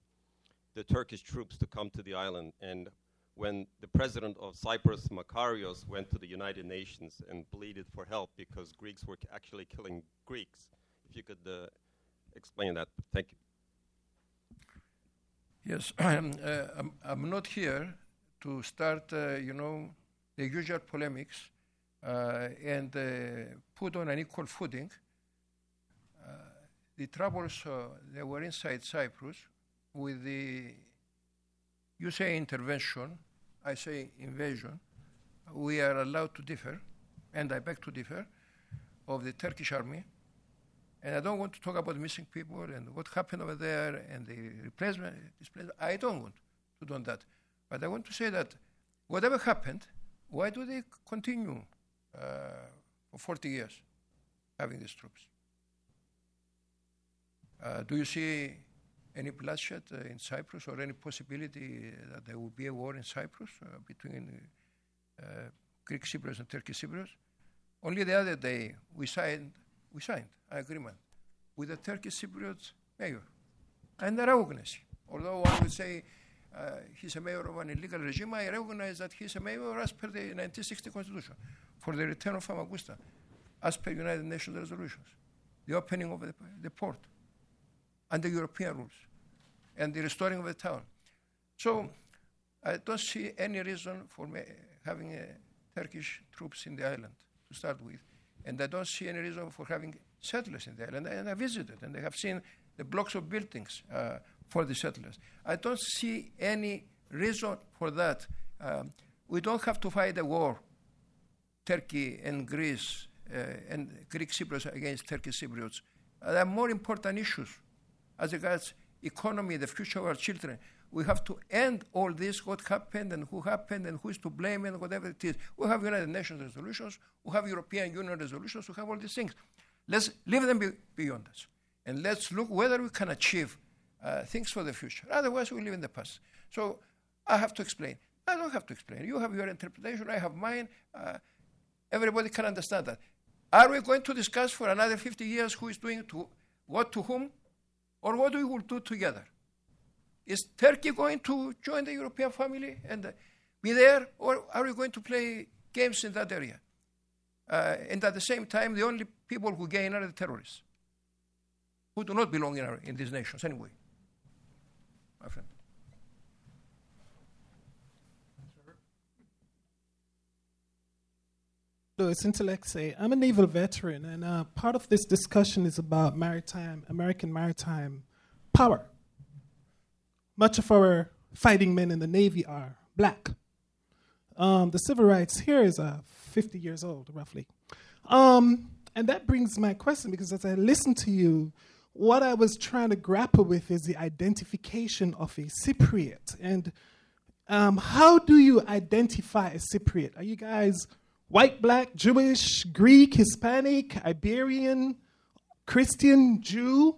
S5: the Turkish troops to come to the island, and when the president of Cyprus, Makarios, went to the United Nations and pleaded for help because Greeks were actually killing Greeks. If you could uh, explain that. Thank you.
S2: Yes, I'm, uh, I'm, I'm not here to start, uh, you know, the usual polemics uh, and uh, put on an equal footing the troubles uh, that were inside Cyprus with the, you say intervention, I say invasion. We are allowed to differ, and I beg to differ, of the Turkish army. And I don't want to talk about missing people and what happened over there and the replacement. I don't want to do that. But I want to say that whatever happened, why do they continue uh, for 40 years having these troops? Uh, do you see any bloodshed uh, in Cyprus or any possibility that there will be a war in Cyprus uh, between Greek Cypriots and Turkish Cypriots? Only the other day we signed, we signed an agreement with the Turkish Cypriot mayor. And I recognize. Although one would say uh, he's a mayor of an illegal regime, I recognize that he's a mayor as per the 1960 constitution for the return of Famagusta, as per United Nations resolutions, the opening of the, the port, the European rules, and the restoring of the town. So I don't see any reason for having uh, Turkish troops in the island to start with, and I don't see any reason for having settlers in the island. And I visited, and I have seen the blocks of buildings uh, for the settlers. I don't see any reason for that. Um, we don't have to fight a war, Turkey and Greece uh, and Greek Cypriots against Turkish Cypriots. Uh, there are more important issues as regards economy, the future of our children. We have to end all this, what happened and who happened and who is to blame and whatever it is. We have United Nations resolutions, we have European Union resolutions, we have all these things. Let's leave them be- beyond us. And let's look whether we can achieve uh, things for the future. Otherwise, we live in the past. So I have to explain. I don't have to explain. You have your interpretation, I have mine. Uh, everybody can understand that. Are we going to discuss for another 50 years who is doing to what to whom? Or what we will do together? Is Turkey going to join the European family and uh, be there? Or are we going to play games in that area? Uh, and at the same time, the only people who gain are the terrorists, who do not belong in, our, in these nations anyway. My friend.
S6: Louis Intellecte. I'm a naval veteran, and uh, part of this discussion is about maritime, American maritime power. Much of our fighting men in the Navy are black. Um, the civil rights here is uh, 50 years old, roughly. Um, and that brings my question because as I listen to you, what I was trying to grapple with is the identification of a Cypriot. And um, how do you identify a Cypriot? Are you guys white, black, Jewish, Greek, Hispanic, Iberian, Christian, Jew?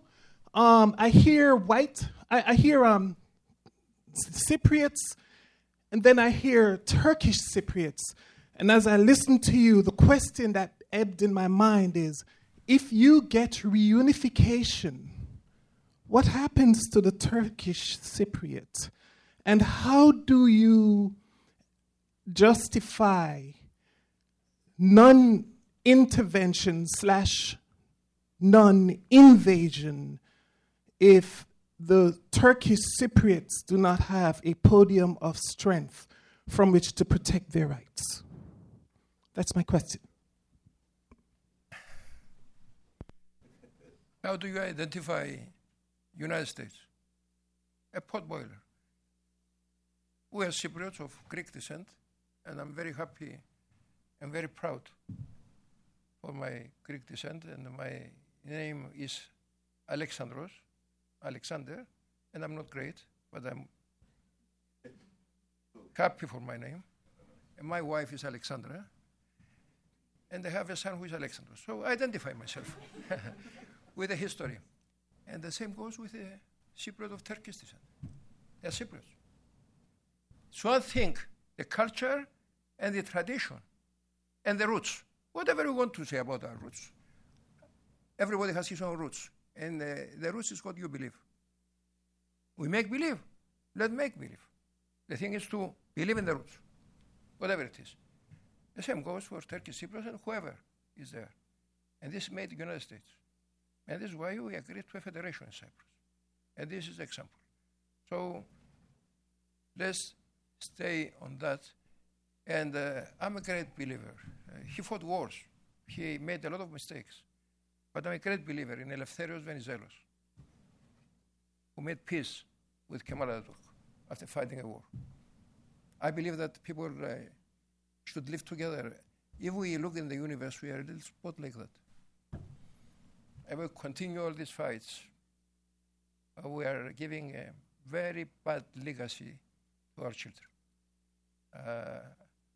S6: Um, I hear white, I, I hear um, Cypriots, and then I hear Turkish Cypriots. And as I listen to you, the question that ebbed in my mind is if you get reunification, what happens to the Turkish Cypriot? And how do you justify non intervention slash non invasion if the Turkish Cypriots do not have a podium of strength from which to protect their rights? That's my question.
S2: How do you identify United States? A pot boiler. We are Cypriots of Greek descent, and I'm very happy and very proud for my Greek descent, and my name is Alexandros. Alexander, and I'm not great, but I'm happy for my name. And my wife is Alexandra, and I have a son who is Alexander. So I identify myself with the history. And the same goes with the Cypriot of Turkish descent. They're Cypriots. So I think the culture and the tradition and the roots, whatever you want to say about our roots, everybody has his own roots. And uh, the roots is what you believe. We make believe. Let make believe. The thing is to believe in the roots, whatever it is. The same goes for Turkish Cyprus and whoever is there. And this made the United States. And this is why we agreed to a federation in Cyprus. And this is the example. So let's stay on that. And uh, I'm a great believer. Uh, he fought wars. He made a lot of mistakes. But I'm a great believer in Eleftherios Venizelos, who made peace with Kemal Atatürk after fighting a war. I believe that people uh, should live together. If we look in the universe, we are a little spot like that. I will continue all these fights. Uh, we are giving a very bad legacy to our children. Uh,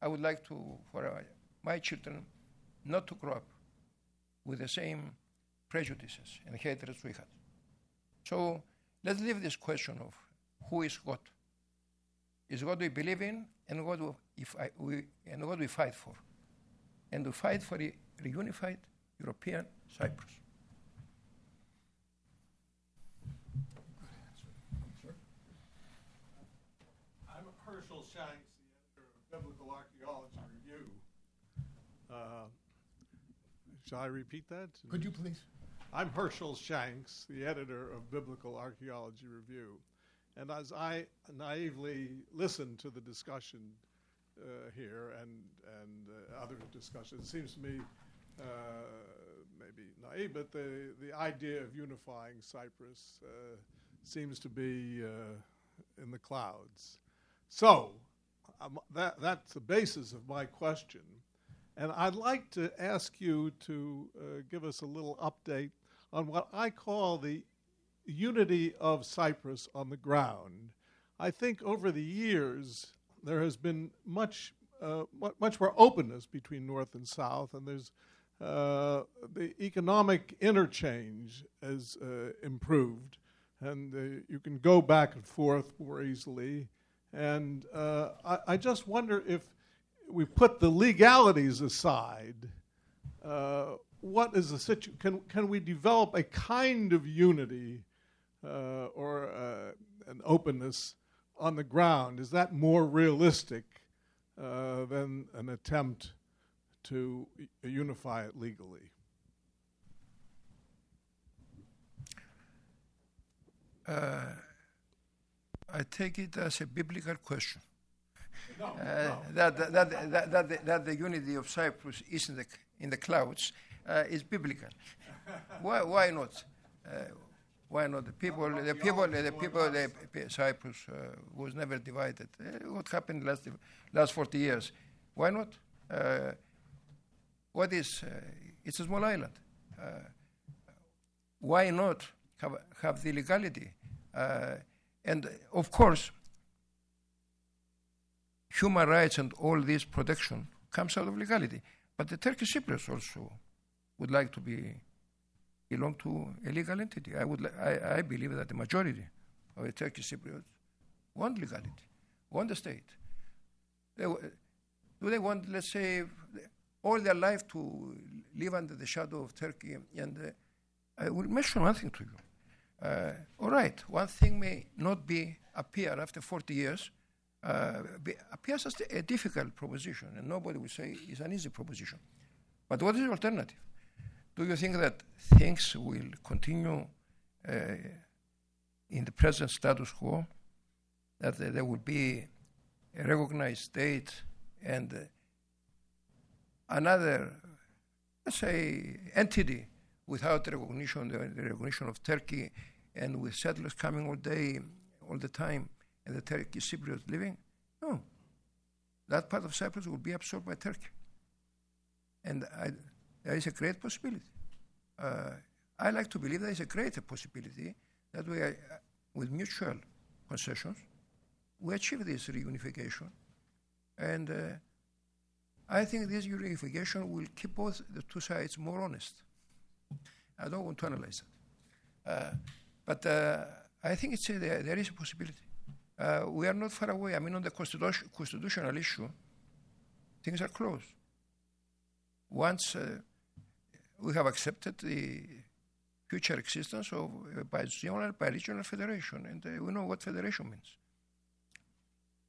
S2: I would like to, for uh, my children, not to grow up with the same prejudices and hatreds we had. So let's leave this question of who is God. Is what we believe in and what we, if I, we, and what we fight for. And we fight for a reunified European Cyprus.
S7: I'm Herschel Shanks, the editor of Biblical Archaeology Review. Uh, shall I repeat that?
S1: Could you please?
S7: I'm Herschel Shanks, the editor of Biblical Archaeology Review. And as I naively listened to the discussion uh, here and, and uh, other discussions, it seems to me uh, maybe naive, but the, the idea of unifying Cyprus uh, seems to be uh, in the clouds. So, um, that, that's the basis of my question. And I'd like to ask you to uh, give us a little update on what I call the unity of Cyprus on the ground. I think over the years there has been much, uh, much more openness between North and South, and there's uh, the economic interchange has uh, improved, and uh, you can go back and forth more easily. And uh, I, I, just wonder if we put the legalities aside uh, what is the situation? Can, can we develop a kind of unity uh, or uh, an openness on the ground? Is that more realistic uh, than an attempt to unify it legally?
S2: Uh, I take it as a biblical question. Uh. That, that, that, that, the, that the unity of Cyprus is in the, in the clouds uh, is biblical. why, why not? Uh, why not? The people, the people, the people, the Cyprus uh, was never divided. What happened last last 40 years? Why not? Uh, what is? Uh, it's a small island. why not have have the legality? and of course, human rights and all this protection comes out of legality. But the Turkish Cypriots also would like to be belong to a legal entity. I would, I, I believe that the majority of the Turkish Cypriots want legality, want the state. They, do they want, let's say, all their life to live under the shadow of Turkey? And uh, I will mention one thing to you. Uh, all right, one thing may not be appear after 40 years, uh, appears as a difficult proposition, and nobody would say it's an easy proposition. But what is the alternative? Do you think that things will continue uh, in the present status quo? That uh, there will be a recognized state and uh, another, let's say, entity without recognition, the, the, recognition of Turkey, and with settlers coming all day, all the time, and the Turkish Cypriots living? No. That part of Cyprus will be absorbed by Turkey. And I, there is a great possibility. Uh, I like to believe there is a greater possibility that we, are, uh, with mutual concessions, we achieve this reunification. And uh, I think this reunification will keep both the two sides more honest. I don't want to analyze that. Uh, but uh, I think it's, there, there is a possibility. Uh, we are not far away. I mean, on the constitution, constitutional issue, things are close. Once uh, we have accepted the future existence of a bi-regional, bi-regional federation, and uh, we know what federation means.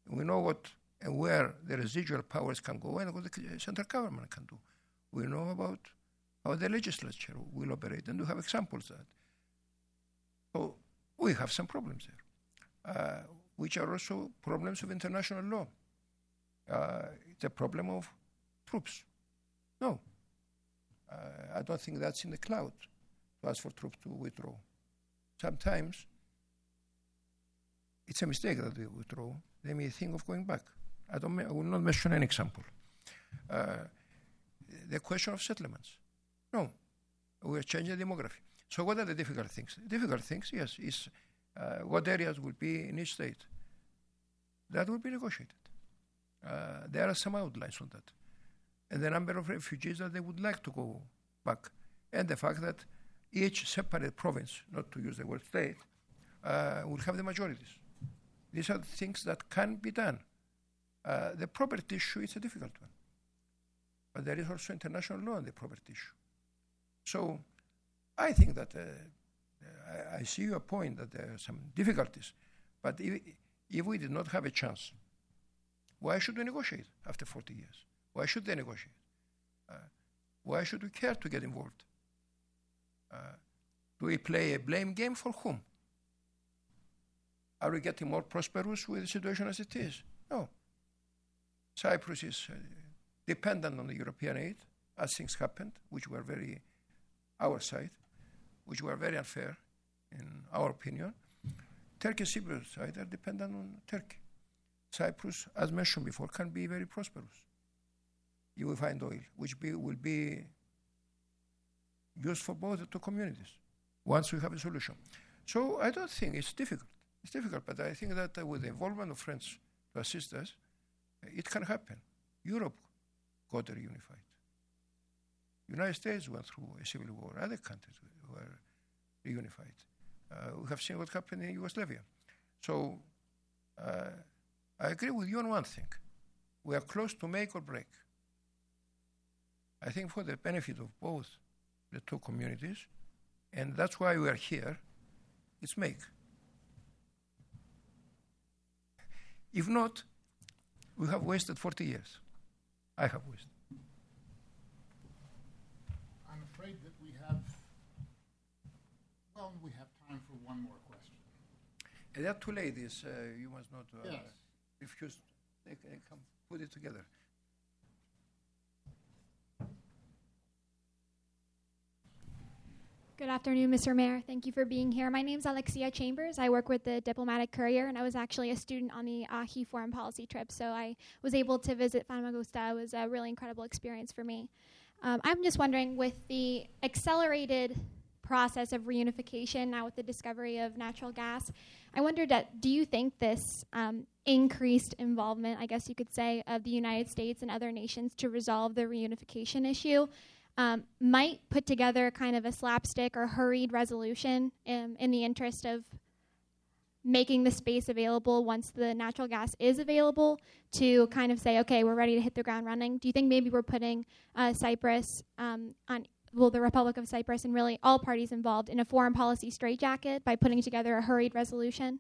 S2: We know what and where the residual powers can go and what the central government can do. We know about how the legislature will operate, and we have examples of that. So we have some problems there, uh, which are also problems of international law. Uh, it's a problem of troops. No, uh, I don't think that's in the cloud to ask for troops to withdraw. Sometimes it's a mistake that they withdraw. They may think of going back. I, don't, I will not mention any example. Uh, the question of settlements. No, we are changing demography. So what are the difficult things? The difficult things, yes, is uh, what areas will be in each state. That will be negotiated. Uh, there are some outlines on that. And the number of refugees that they would like to go back. And the fact that each separate province, not to use the word state, uh, will have the majorities. These are things that can be done. Uh, the property issue is a difficult one. But there is also international law on the property issue. So I think that uh, I, I, see your point that there are some difficulties. But if, if we did not have a chance, why should we negotiate after 40 years? Why should they negotiate? Uh, why should we care to get involved? Uh, do we play a blame game for whom? Are we getting more prosperous with the situation as it is? No. Cyprus is uh, dependent on the European aid as things happened, which were very our side, which were very unfair in our opinion. Turkey Cyprus side are dependent on Turkey. Cyprus, as mentioned before, can be very prosperous. You will find oil, which be, will be used for both the two communities once we have a solution. So I don't think it's difficult. It's difficult, but I think that uh, with the involvement of friends to assist us, it can happen. Europe got reunified. United States went through a civil war. Other countries were reunified. Uh, we have seen what happened in Yugoslavia. So uh, I agree with you on one thing. We are close to make or break. I think for the benefit of both the two communities, and that's why we are here, it's make. If not, we have wasted 40 years. I have wasted.
S1: I'm afraid that we have, well, we have one more question.
S2: And there are two ladies. Uh, you must not uh,
S1: Yes.
S2: refuse. They, they come put it together.
S8: Good afternoon, Mr. Mayor. Thank you for being here. My name is Alexia Chambers. I work with the Diplomatic Courier, and I was actually a student on the AHI foreign policy trip, so I was able to visit Famagusta. It was a really incredible experience for me. Um, I'm just wondering, with the accelerated process of reunification now with the discovery of natural gas, I wondered that do you think this um, increased involvement, I guess you could say, of the United States and other nations to resolve the reunification issue um, might put together kind of a slapstick or hurried resolution in, in the interest of making the space available once the natural gas is available to kind of say, okay, we're ready to hit the ground running? Do you think maybe we're putting uh, Cyprus um, on, well, the Republic of Cyprus and really all parties involved in a foreign policy straitjacket by putting together a hurried resolution?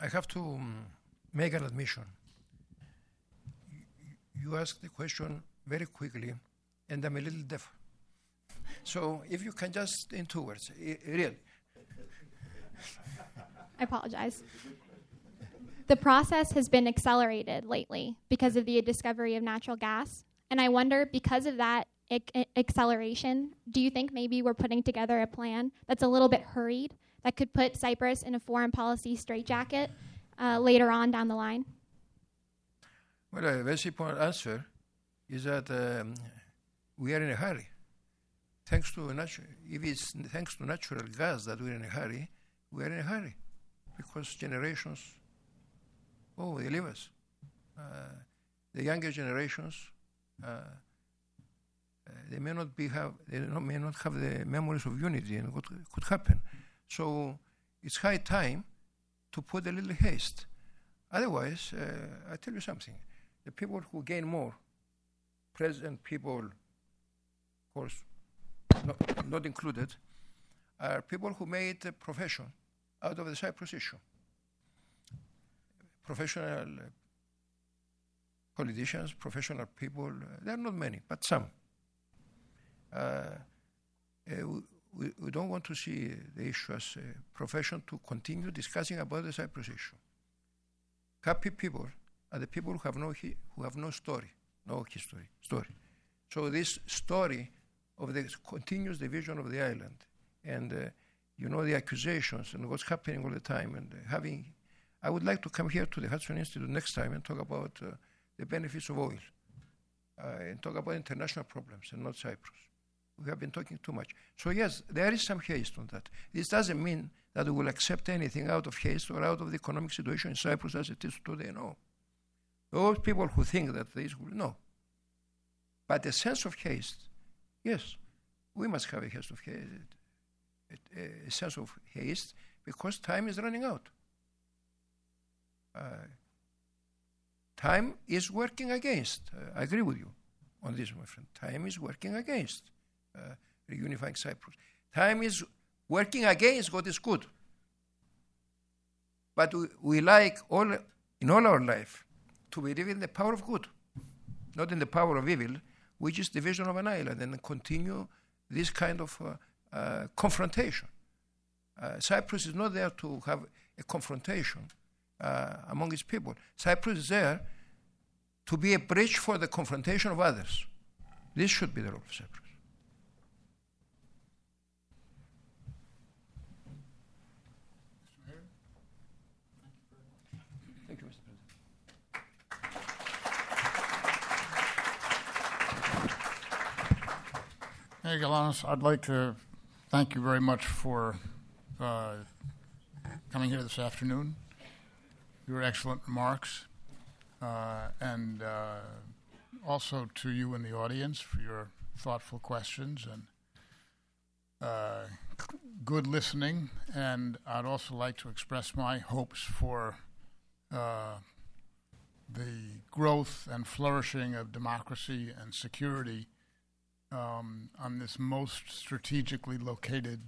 S2: I have to um, make an admission. You, asked the question very quickly, and I'm a little deaf. So if you can just in two words, I- really.
S8: I apologize. The process has been accelerated lately because of the discovery of natural gas. And I wonder, because of that ac- acceleration, do you think maybe we're putting together a plan that's a little bit hurried that could put Cyprus in a foreign policy straitjacket uh, later on down the line?
S2: Well, a very simple answer is that um, we are in a hurry. Thanks to natural, if it's thanks to natural gas that we're in a hurry, we are in a hurry because generations, oh, they leave us. Uh, the younger generations, uh, they may not be have they may not have the memories of unity and what could happen. So it's high time to put a little haste. Otherwise, uh, I tell you something: the people who gain more, present people, of course, not, not included, are people who made a profession out of the Cyprus issue. Professional uh, politicians, professional people, uh, there are not many, but some. Uh, uh, we, we don't want to see the issue as a profession to continue discussing about the Cyprus issue. Happy people are the people who have no, who have no story, no history, story. So this story of the continuous division of the island and uh, you know the accusations and what's happening all the time and uh, having i would like to come here to the hudson institute next time and talk about uh, the benefits of oil uh, and talk about international problems and not cyprus we have been talking too much so yes there is some haste on that this doesn't mean that we will accept anything out of haste or out of the economic situation in cyprus as it is today no those people who think that this will no but a sense of haste yes we must have a haste of haste a, sense of haste because time is running out. Uh, time is working against. Uh, I agree with you on this, my friend. Time is working against uh, reunifying Cyprus. Time is working against what is good. But we, we like all in all our life to believe in the power of good, not in the power of evil, which is division of an island, and continue this kind of uh, uh, confrontation. Uh, Cyprus is not there to have a confrontation uh, among its people. Cyprus is there to be a bridge for the confrontation of others. This should be the role of Cyprus.
S1: Hey, Galanos, I'd like to thank you very much for uh, coming here this afternoon. Your excellent remarks, uh, and uh, also to you in the audience for your thoughtful questions and uh, good listening. And I'd also like to express my hopes for uh, the growth and flourishing of democracy and security um, on this most strategically located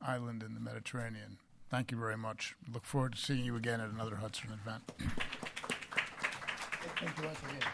S1: island in the Mediterranean. Thank you very much. Look forward to seeing you again at another Hudson event.
S2: Thank you once again.